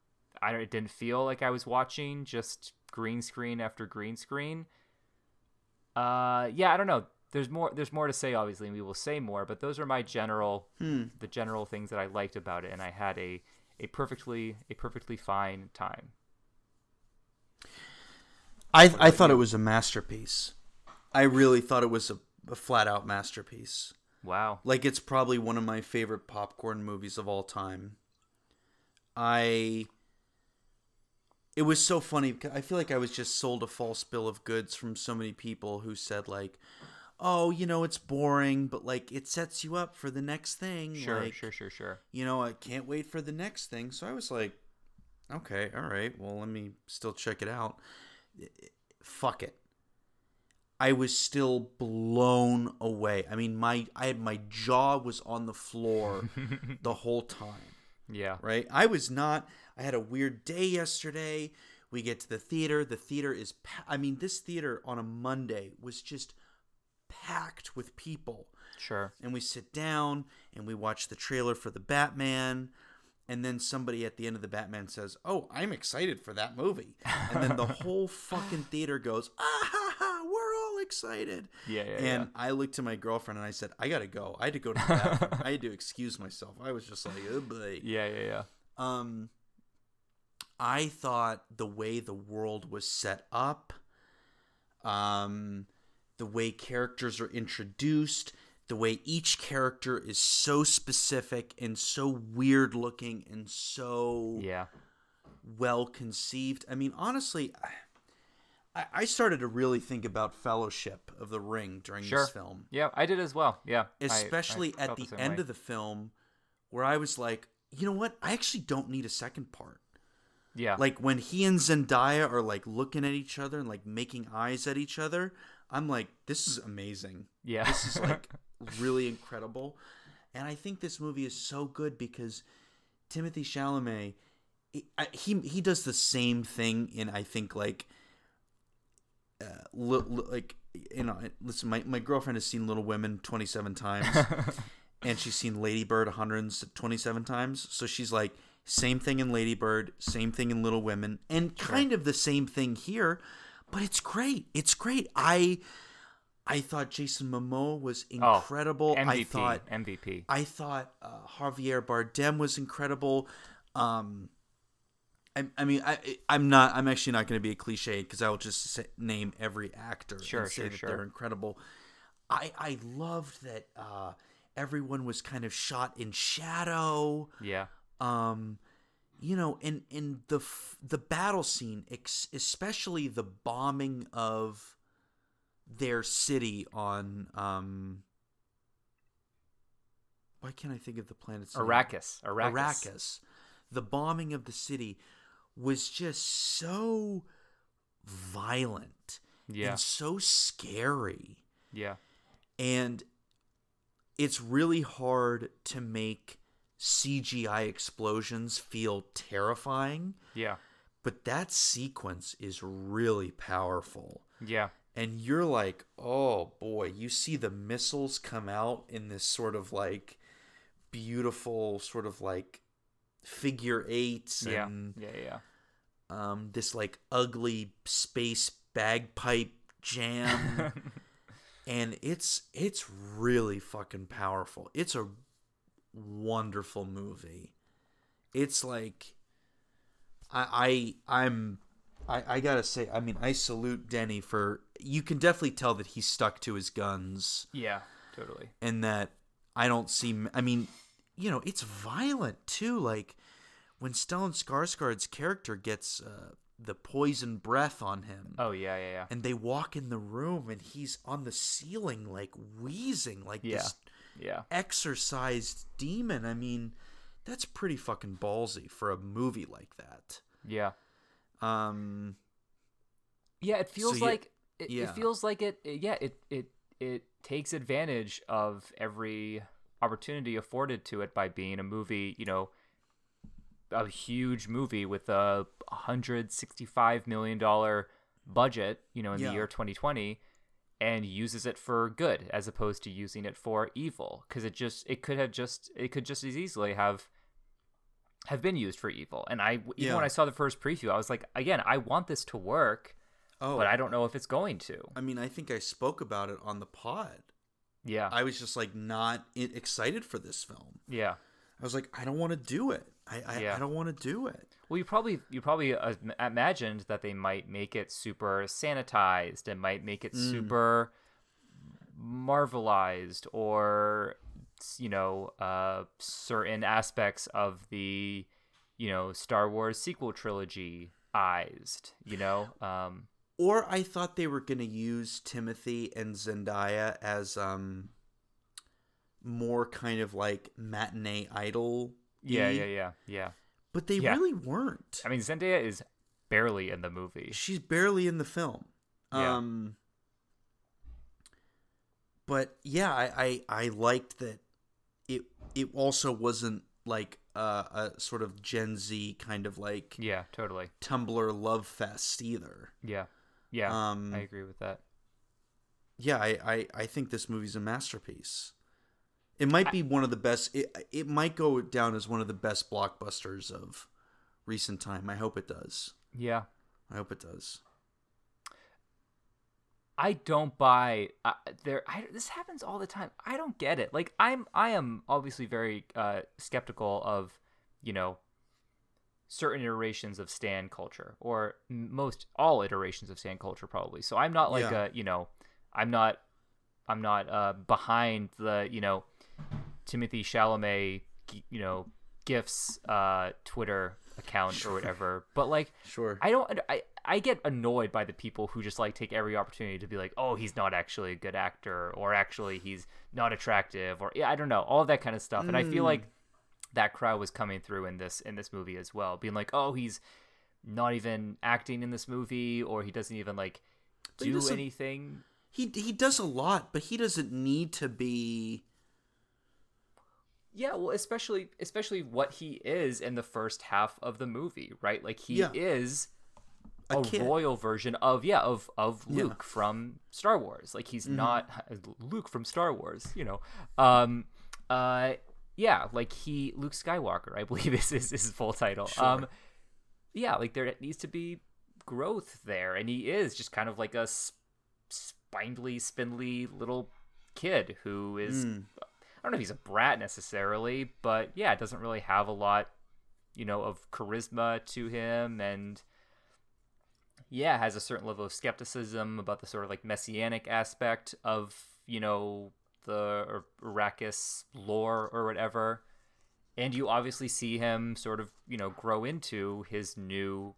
I don't, it didn't feel like I was watching just green screen after green screen. Uh, yeah, I don't know. There's more. There's more to say. Obviously, and we will say more. But those are my general, the general things that I liked about it, and I had a a perfectly a perfectly fine time.
I I thought it was a masterpiece. I really thought it was a, a flat out masterpiece.
Wow.
Like it's probably one of my favorite popcorn movies of all time. I it was so funny I feel like I was just sold a false bill of goods from so many people who said like, "Oh, you know, it's boring, but like it sets you up for the next thing."
Sure,
like,
sure, sure, sure.
You know, I can't wait for the next thing. So I was like, "Okay, all right. Well, let me still check it out." Fuck it. I was still blown away. I mean, my I had my jaw was on the floor the whole time.
Yeah.
Right? I was not. I had a weird day yesterday. We get to the theater. The theater is. Pa- I mean, this theater on a Monday was just packed with people.
Sure.
And we sit down and we watch the trailer for the Batman. And then somebody at the end of the Batman says, "Oh, I'm excited for that movie." And then the whole fucking theater goes, "Ah ha ha, we're all excited."
Yeah, yeah,
And
yeah.
I looked to my girlfriend and I said, "I gotta go. I had to go to the bathroom. I had to excuse myself. I was just like, oh boy."
Yeah, yeah, yeah.
Um, I thought the way the world was set up, um, the way characters are introduced, the way each character is so specific and so weird looking and so
Yeah.
well conceived. I mean, honestly, I, I started to really think about Fellowship of the Ring during
Sure.
this film
Yeah, I did as well. Yeah. I- I
especially at
felt
the, end
way.
of the film where I was like, you know what? I actually don't need a second part.
Yeah.
Like when he and Zendaya are like looking at each other and like making eyes at each other, I'm like, this is amazing.
yeah.
This is like really incredible. And I think this movie is so good because Timothy Chalamet, he I- he, he does the same thing in I think like, uh, li- li- like you know, listen, my my girlfriend has seen Little Women 27 times and she's seen Ladybird 127 times. So she's like, same thing in Ladybird, same thing in Little Women, and kind of the same thing here. But it's great. It's great. I I thought Jason Momoa was
Oh,
incredible.
MVP.
I thought
MVP.
I thought uh, Javier Bardem was incredible. Um, I, I mean, I, I'm not. I'm actually not going to be a cliche because I will just say, name every actor
Sure,
and say
sure,
that
sure.
they're incredible. I I loved that uh, everyone was kind of shot in shadow.
Yeah.
Um, you know, and and the f- the battle scene, ex- especially the bombing of their city on um. Why can't I think of the planet's name?
Arrakis. Arrakis.
Arrakis. The bombing of the city was just so violent
Yeah.
and so scary.
Yeah.
And it's really hard to make CGI explosions feel terrifying,
Yeah.
but that sequence is really powerful.
Yeah.
And you're like, oh boy, you see the missiles come out in this sort of like beautiful, sort of like figure eights
Yeah.
and
Yeah. Yeah.
um, this like ugly space bagpipe jam. and it's it's really fucking powerful. It's a wonderful movie. It's like I I I'm I, I gotta say, I mean, I salute Denny for. You can definitely tell that he stuck to his guns,
yeah. Totally.
and that I don't see. I mean, you know, it's violent too. Like when Stellan Skarsgård's character gets uh, the poison breath on him,
Oh yeah. Yeah. Yeah.
and they walk in the room, and he's on the ceiling, like wheezing, like
Yeah.
this
Yeah.
exorcised demon. I mean, that's pretty fucking ballsy for a movie like that.
Yeah.
Um,
Yeah, it feels
you-
like it,
yeah.
it feels like it, Yeah, it it it takes advantage of every opportunity afforded to it by being a movie. You know, a huge movie with a hundred sixty five million dollar budget. You know, in
Yeah.
the year twenty twenty. And uses it for good as opposed to using it for evil, because it just it could have just it could just as easily have have been used for evil. And I even
Yeah.
when I saw the first preview, I was like, again, I want this to work,
oh,
but I don't know if it's going to.
I mean, I think I spoke about it on the pod.
Yeah.
I was just like not excited for this film.
yeah.
I was like, I don't want to do it. I I,
Yeah.
I don't want to do it.
Well, you probably you probably uh, imagined that they might make it super sanitized and might make it
Mm.
super marvelized or you know uh, certain aspects of the you know Star Wars sequel trilogy eyesed. You know. Um,
Or I thought they were going to use Timothy and Zendaya as um more kind of like matinee idol.
yeah. Yeah. Yeah. Yeah.
But they
Yeah.
really weren't.
I mean, Zendaya is barely in the movie.
She's barely in the film.
Yeah.
Um but yeah, I, I I liked that it it also wasn't like uh, a sort of Gen Z kind of like
Yeah, totally.
Tumblr love fest either.
Yeah. Yeah.
Um,
I agree with that.
yeah, I, I, I think this movie's a masterpiece. It might be one of the best. It, it might go down as one of the best blockbusters of recent time. I hope it does.
Yeah.
I hope it does.
I don't buy uh, there. I, this happens all the time. I don't get it. Like I'm, I am obviously very uh, skeptical of, you know, certain iterations of stan culture, or most all iterations of stan culture, probably. So I'm not like
Yeah.
a, you know, I'm not, I'm not uh, behind the, you know, Timothy Chalamet, you know, gifts uh, Twitter account or whatever. But like,
Sure.
I don't. I I get annoyed by the people who just like take every opportunity to be like, oh, he's not actually a good actor, or actually he's not attractive, or yeah, I don't know, all that kind of stuff. And I feel like that crowd was coming through in this in this movie as well, being like, oh, he's not even acting in this movie, or he doesn't even like
But he
do anything.
he he does a lot, but he doesn't need to be.
Yeah, well, especially especially what he is in the first half of the movie, right? Like he
Yeah.
is
A
a, royal version of yeah of of
Yeah.
Luke from Star Wars. Like he's
Mm-hmm.
not Luke from Star Wars, you know. Um, uh, yeah, like he Luke Skywalker, I believe is is his full title. Um, yeah, like there needs to be growth there, and he is just kind of like a spindly, spindly little kid who is.
Mm.
I don't know if he's a brat necessarily, but yeah, it doesn't really have a lot, you know, of charisma to him, and yeah, has a certain level of skepticism about the sort of like messianic aspect of you know the Arrakis lore or whatever. And you obviously see him sort of you know grow into his new,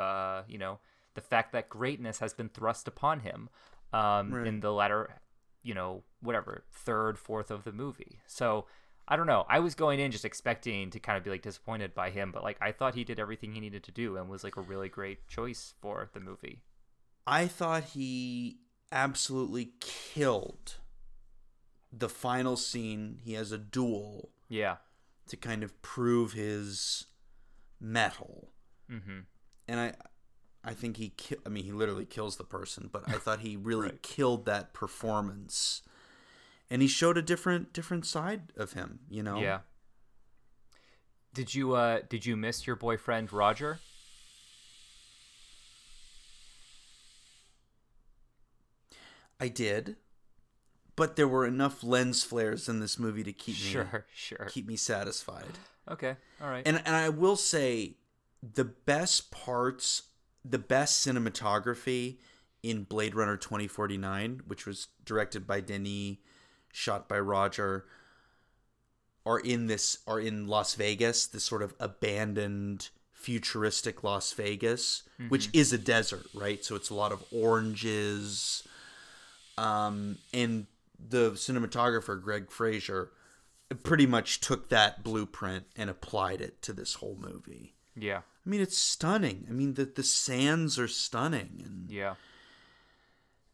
uh, you know, the fact that greatness has been thrust upon him, um,
Right.
in the latter, you know, whatever third, fourth of the movie. So. I don't know. I was going in just expecting to kind of be like disappointed by him, but like I thought he did everything he needed to do and was like a really great choice for the movie.
I thought he absolutely killed the final scene. He has a duel
Yeah.
to kind of prove his mettle,
Mm-hmm.
and I, I think he. Ki- I mean, he literally kills the person, but I thought he really killed that performance, and he showed a different different side of him. You know.
Yeah. Did you uh did you miss your boyfriend Roger?
I did, but there were enough lens flares in this movie to keep me
Sure, sure.
keep me satisfied.
Okay. All right.
And and I will say the best parts, the best cinematography in Blade Runner 2049, which was directed by Denis, shot by Roger, are in this are in Las Vegas, this sort of abandoned futuristic Las Vegas, which is a desert, right? So it's a lot of oranges. Um, and the cinematographer Greig Fraser pretty much took that blueprint and applied it to this whole movie.
yeah.
I mean, it's stunning. I mean, the the sands are stunning, and
Yeah.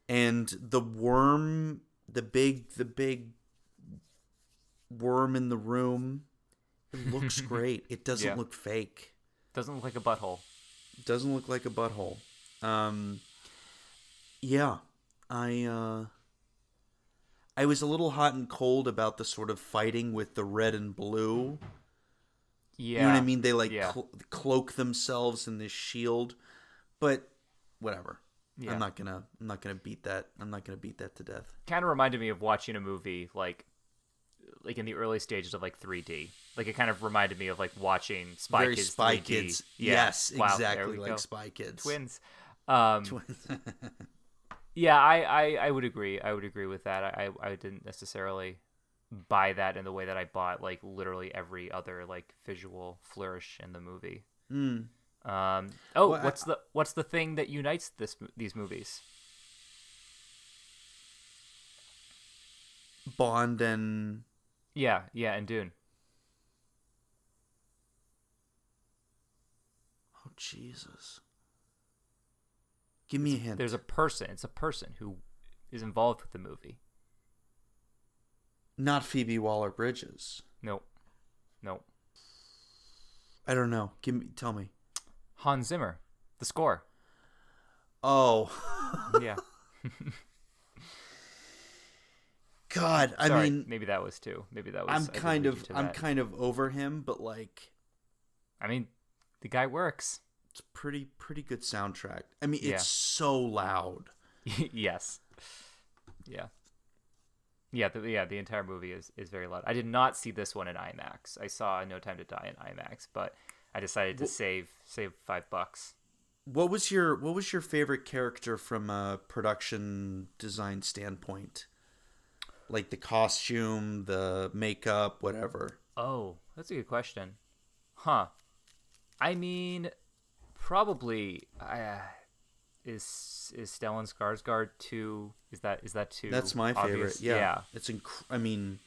and the worm, the big, the big worm in the room, it looks great. It doesn't
Yeah.
look fake.
Doesn't look like a butthole.
Doesn't look like a butthole. Um, yeah, I uh, I was a little hot and cold about the sort of fighting with the red and blue.
Yeah.
You know what I mean? They like
Yeah.
cl- cloak themselves in this shield, but whatever.
Yeah.
I'm not gonna. I'm not gonna beat that. I'm not gonna beat that to death.
Kind of reminded me of watching a movie like like in the early stages of like 3D. Like it kind of reminded me of like watching Spy
Very
Kids
Spy
3D.
Kids.
Yeah.
Yes,
Wow,
exactly like
go.
Spy Kids.
Twins. Um
Twins.
Yeah, I, I, I would agree. I would agree with that. I, I I didn't necessarily buy that in the way that I bought like literally every other like visual flourish in the movie.
Mm.
Um, oh,
Well, I-
what's the what's the thing that unites this these movies?
Bond and
Yeah, yeah, and Dune.
oh Jesus. Give me a hint.
There's a person. It's a person who is involved with the movie.
Not Phoebe Waller Bridges.
Nope. Nope.
I don't know. Give me. Tell me.
Hans Zimmer, the score.
Oh.
Yeah.
God. I
Sorry,
mean,
maybe that was too. Maybe that was.
I'm kind of I'm
that.
kind of over him, but like
I mean, the guy works.
it's pretty pretty good soundtrack. I mean,
Yeah.
it's so loud.
yes. Yeah. Yeah, the, yeah, the entire movie is, is very loud. I did not see this one in IMAX. I saw No Time to Die in IMAX, but I decided to
Wh-
save save five bucks.
What was your what was your favorite character from a production design standpoint? Like the costume, the makeup, whatever.
Oh, that's a good question. Huh. I mean, probably uh, is is Stellan Skarsgård too? Is that is that too?
That's my favorite. Yeah.
yeah,
It's inc- I mean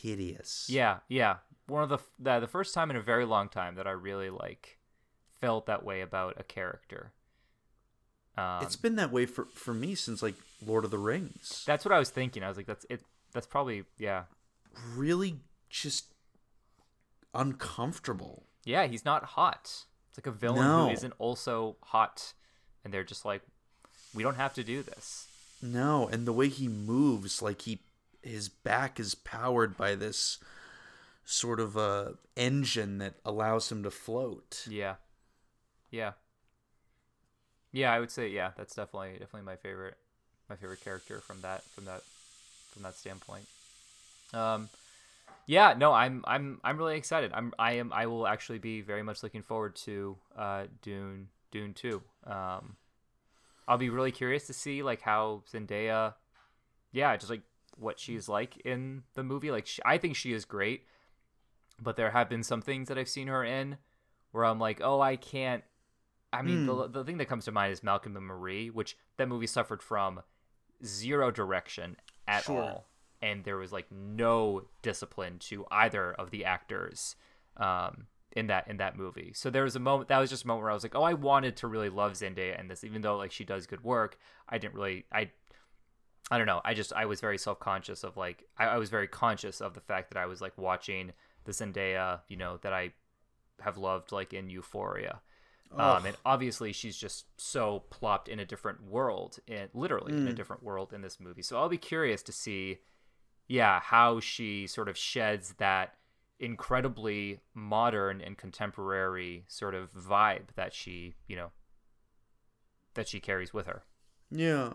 hideous.
yeah, yeah. One of the the, the first time in a very long time that I really like felt that way about a character. Um,
It's been that way for for me since like Lord of the Rings.
that's what I was thinking. I was like, that's it. That's probably yeah,
really just uncomfortable.
yeah. He's not hot. It's like a villain
No.
who isn't also hot, and they're just like, we don't have to do this.
No, and the way he moves, like he his back is powered by this sort of uh engine that allows him to float.
Yeah. Yeah. Yeah, I would say yeah, that's definitely definitely my favorite my favorite character from that from that from that standpoint. Um yeah, no, I'm I'm I'm really excited. I'm I am I will actually be very much looking forward to uh Dune Dune 2. Um I'll be really curious to see like how Zendaya yeah, just like what she's like in the movie. Like she, I think she is great, but there have been some things that I've seen her in where I'm like, "Oh, I can't I mean, the, the thing that comes to mind is Malcolm and Marie, which that movie suffered from zero direction at
Sure.
all, and there was like no discipline to either of the actors um, in that in that movie. So there was a moment that was just a moment where I was like, oh, I wanted to really love Zendaya in this, even though like she does good work. I didn't really, I, I don't know. I just I was very self conscious of like I, I was very conscious of the fact that I was like watching the Zendaya, you know, that I have loved like in Euphoria. Um, and obviously she's just so plopped in a different world, in, literally in a
Mm.
different world in this movie. So I'll be curious to see, yeah, how she sort of sheds that incredibly modern and contemporary sort of vibe that she, you know, that she carries with her,
Yeah.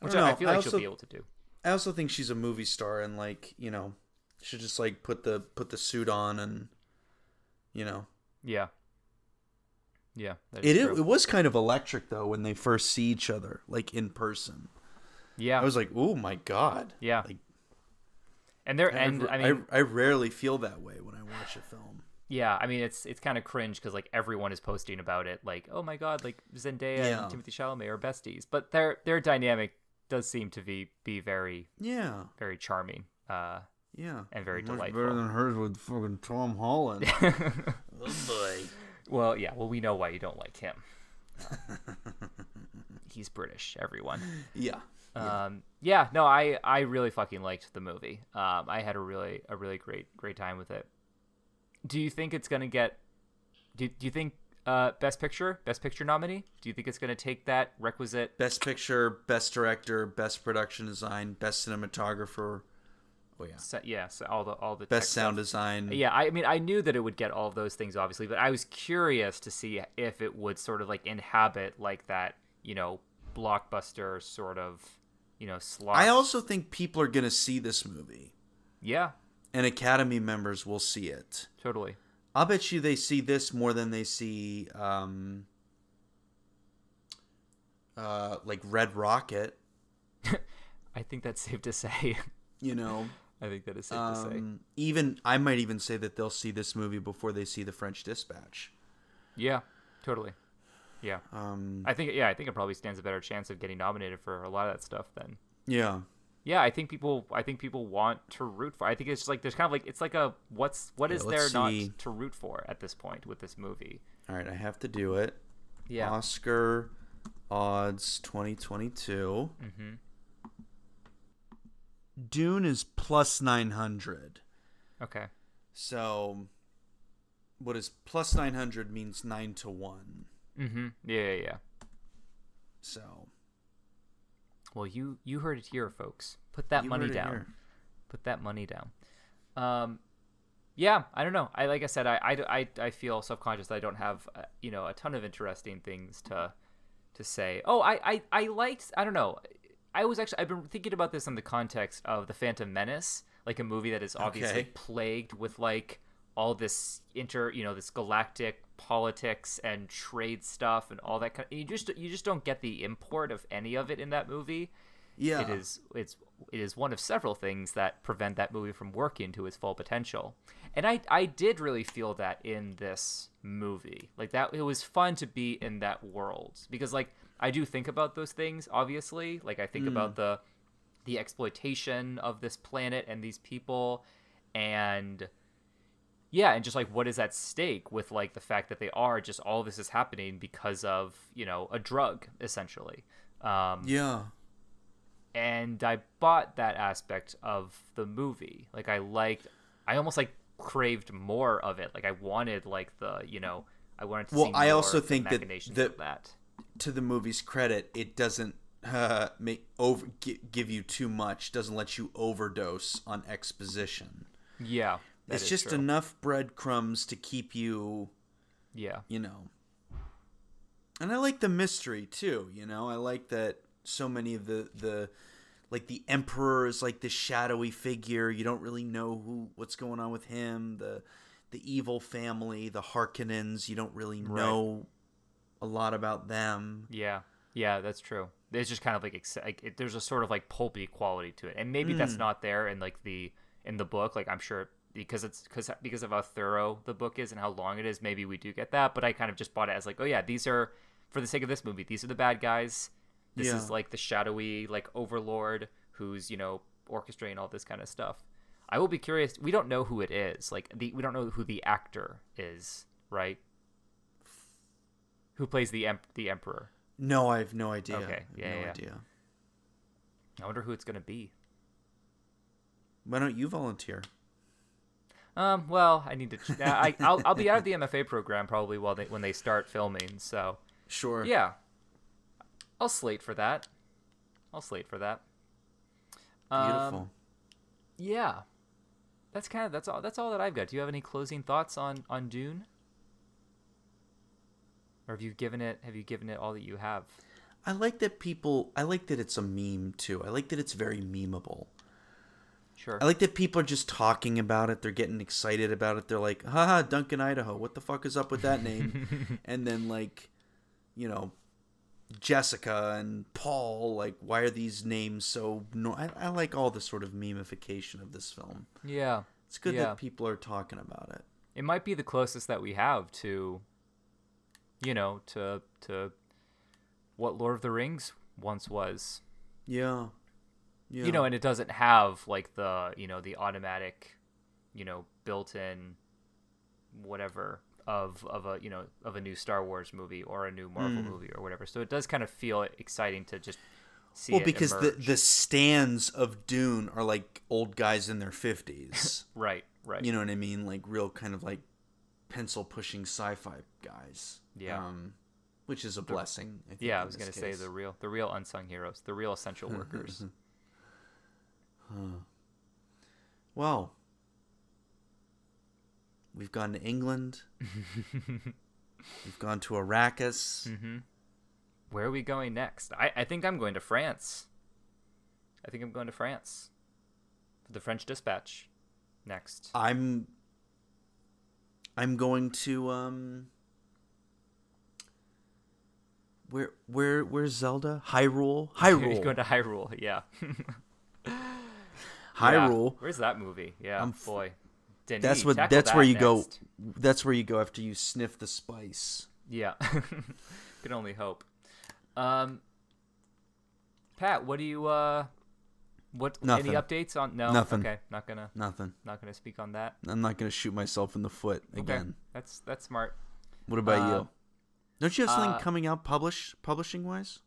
I
which I, I feel like
also,
she'll be able to do.
I also think she's a movie star and like, you know, she should just like put the put the suit on and you know.
Yeah. Yeah.
It
is
it, it was kind of electric though when they first see each other like in person.
yeah.
I was like, "Oh my god."
yeah.
Like
and there,
I,
and I mean,
I, I rarely feel that way when I watch a film.
Yeah, I mean it's it's kind of cringe because like everyone is posting about it, like oh my god, like Zendaya
Yeah.
and Timothy Chalamet are besties, but their their dynamic does seem to be be very
Yeah.
very charming. Uh,
Yeah.
And very
Much
delightful.
better than hers with fucking Tom Holland. oh boy.
well, yeah, well we know why you don't like him. He's British, everyone.
Yeah. Yeah.
Um, yeah, no, I I really fucking liked the movie. Um, I had a really a really great great time with it. Do you think it's gonna get? Do Do you think uh best picture best picture nominee? Do you think it's gonna take that requisite?
Best picture, best director, best production design, best cinematographer. Oh yeah.
se- Yeah, so all the all the
Best sound
stuff?
design.
Yeah, I mean, I knew that it would get all of those things, obviously, but I was curious to see if it would sort of like inhabit like that, you know, blockbuster sort of, you know, slot.
I also think people are going to see this movie
yeah,
and Academy members will see it.
totally.
I'll bet you they see this more than they see um uh like Red Rocket,
I think that's safe to say.
you know.
I think that is safe to say.
Um, even I might even say that they'll see this movie before they see The French Dispatch.
Yeah, totally. Yeah,
Um,
I think yeah, I think it probably stands a better chance of getting nominated for a lot of that stuff then.
yeah.
Yeah, I think people. I think people want to root for. I think it's just like there's kind of like it's like a what's what
Yeah,
is there not to root for at this point with this movie?
All right, I have to do it.
Yeah.
Oscar odds 2022.
Mm-hmm.
Dune is plus 900.
Okay.
So what is plus 900 means 9 to 1.
Mm-hmm. Yeah, yeah, yeah.
So
Well, you you heard it here, folks. Put that
you
money down. Put that money down. Um, yeah, I don't know. I like I said, I I, I, I feel self conscious that I don't have uh, you know a ton of interesting things to to say. Oh, I I I liked. I don't know. I was actually I've been thinking about this in the context of the Phantom Menace, like a movie that is obviously
Okay.
plagued with like all this inter you know this galactic politics and trade stuff and all that kind of, you just you just don't get the import of any of it in that movie
Yeah.
it is it's it is one of several things that prevent that movie from working to its full potential. And I I did really feel that in this movie. Like that it was fun to be in that world because like I do think about those things obviously. Like I think mm. about the the exploitation of this planet and these people and yeah, and just like what is at stake with like the fact that they are just all this is happening because of, you know, a drug essentially. Um
Yeah.
and I bought that aspect of the movie. Like I liked, I almost like craved more of it. Like I wanted like the you know I wanted to
Well,
see.
I
more
also think that the-
that.
To the movie's credit, it doesn't uh, make over give you too much. Doesn't let you overdose on exposition.
Yeah, that
it's just
true.
enough breadcrumbs to keep you,
Yeah,
you know. And I like the mystery too. You know, I like that so many of the the like the emperor is like this shadowy figure. You don't really know who what's going on with him. The the evil family, the Harkonnens. You don't really know a lot about them.
yeah, yeah. That's true. It's just kind of like, like it, there's a sort of like pulpy quality to it, and maybe
Hmm.
that's not there in like the in the book. Like I'm sure because it's because because of how thorough the book is and how long it is. Maybe we do get that, but I kind of just bought it as like, oh yeah, these are for the sake of this movie. These are the bad guys. This
Yeah.
is like the shadowy like overlord who's you know orchestrating all this kind of stuff. I will be curious. We don't know who it is. Like the we don't know who the actor is, right? Who plays the em- the emperor?
No, I have no idea.
Okay,
I
yeah,
no
yeah.
idea.
I wonder who it's gonna be.
Why don't you volunteer?
Um. Well, I need to. Ch- I I'll, I'll be out of the MFA program probably while they when they start filming. So
Sure.
yeah, I'll slate for that. I'll slate for that.
Beautiful.
Um, yeah, that's kind of that's all. That's all that I've got. Do you have any closing thoughts on on Dune? Or have you given it? Have you given it all that you have?
I like that people. I like that it's a meme too. I like that it's very memeable.
Sure.
I like that people are just talking about it. They're getting excited about it. They're like, haha, Duncan, Idaho. What the fuck is up with that name? and then, like, you know, Jessica and Paul, like, why are these names so. No- I, I like all the sort of memification of this film.
yeah.
It's good
Yeah.
that people are talking about it.
it might be the closest that we have to you know to to what lord of the rings once was
Yeah. Yeah.
you know and it doesn't have like the you know the automatic you know built-in whatever of of a you know of a new star wars movie or a new marvel
Mm.
movie or whatever so it does kind of feel exciting to just see
well, because the,
emerge.
the stands of Dune are like old guys in their 50s.
right right
you know what I mean? Like real kind of like pencil pushing sci-fi guys.
Yeah.
Um, which is a blessing. I think,
yeah i was gonna say the real the real unsung heroes the real essential workers
Well, we've gone to England. we've gone to Arrakis.
Mm-hmm. Where are we going next? I, I think I'm going to France. I think I'm going to France. For the French Dispatch next.
I'm I'm going to um where where where's Zelda? Hyrule?
You're
Hyrule.
going to Hyrule, yeah.
Hyrule.
Yeah. Where's that movie? Yeah,
I'm
boy. Denis,
That's what that's
that
where you go that's where you go after you sniff the spice.
Yeah. Can only hope. Um Pat, what do you uh what
Nothing.
any updates on no
Nothing.
okay, not gonna
Nothing.
not gonna speak on that.
I'm not to shoot myself in the foot
Okay.
again.
That's that's smart.
What about
Uh,
you? Don't you have something
uh,
coming out publish publishing wise?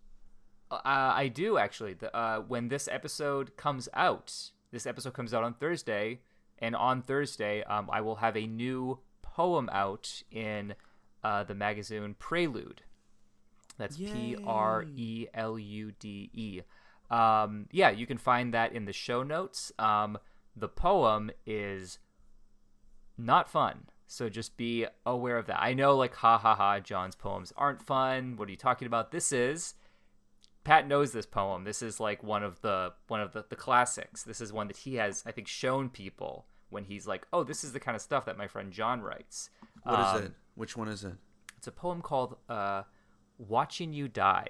Uh, I do actually. The, uh, when this episode comes out, this episode comes out on Thursday, and on Thursday, um, I will have a new poem out in uh, the magazine Prelude. That's P R E L U D E. Um, yeah, you can find that in the show notes. Um, the poem is not fun. So just be aware of that. I know, like, ha ha ha, John's poems aren't fun. What are you talking about? This is. Pat knows this poem. This is like one of the one of the, the classics. This is one that he has, I think, shown people when he's like, "Oh, this is the kind of stuff that my friend John writes."
What um, is it? Which one is it?
It's a poem called uh, "Watching You Die."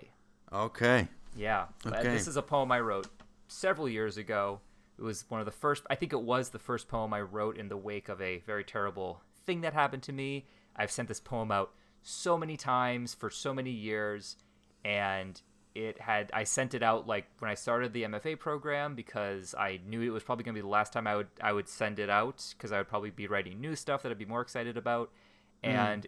Okay.
Yeah. Okay. This is a poem I wrote several years ago. It was one of the first. I think it was the first poem I wrote in the wake of a very terrible thing that happened to me. I've sent this poem out so many times for so many years, and it had I sent it out like when I started the MFA program because I knew it was probably going to be the last time I would I would send it out because I would probably be writing new stuff that I'd be more excited about, mm. and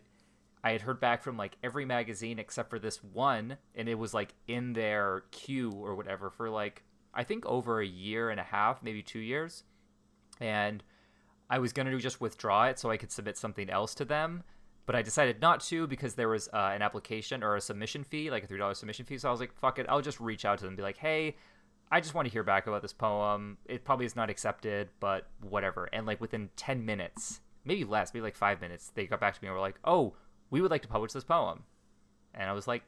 I had heard back from like every magazine except for this one, and it was like in their queue or whatever for like I think over a year and a half, maybe two years, and I was gonna just withdraw it so I could submit something else to them, but I decided not to because there was uh, an application or a submission fee, like a three dollar submission fee. So I was like, "Fuck it, I'll just reach out to them, and be like, hey." I just want to hear back about this poem. It probably is not accepted, but whatever. And like within 10 minutes, maybe less, maybe like five minutes, they got back to me and were like, oh, we would like to publish this poem. And I was like,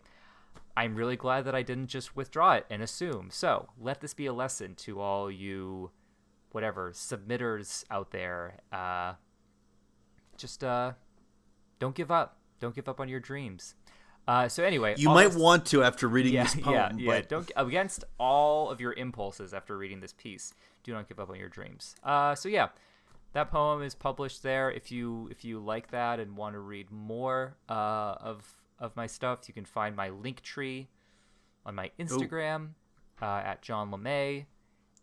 I'm really glad that I didn't just withdraw it and assume. So let this be a lesson to all you whatever submitters out there. Uh, just uh, don't give up. Don't give up on your dreams. Uh, so anyway,
you might want to after reading
yeah,
this poem.
Yeah, yeah. But... Don't against all of your impulses after reading this piece. Do not give up on your dreams. Uh, so yeah, that poem is published there. If you if you like that and want to read more uh, of of my stuff, you can find my link tree on my Instagram uh, at John LeMay,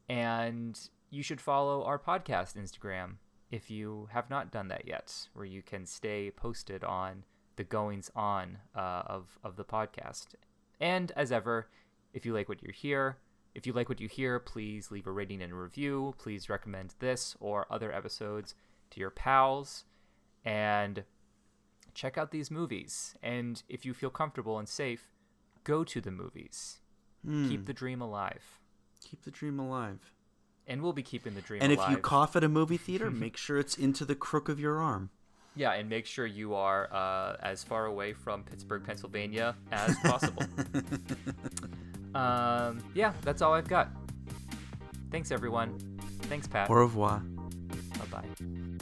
and you should follow our podcast Instagram if you have not done that yet, where you can stay posted on the goings on uh, of of the podcast. And as ever, if you like what you hear, if you like what you hear, please leave a rating and a review. Please recommend this or other episodes to your pals, and check out these movies. And if you feel comfortable and safe, go to the movies. Mm. Keep the dream alive.
Keep the dream alive
and we'll be keeping the dream.
And
alive.
if you cough at a movie theater, make sure it's into the crook of your arm.
Yeah, and make sure you are uh, as far away from Pittsburgh, Pennsylvania as possible. um, yeah, that's all I've got. Thanks, everyone. Thanks, Pat.
Au revoir.
Bye bye.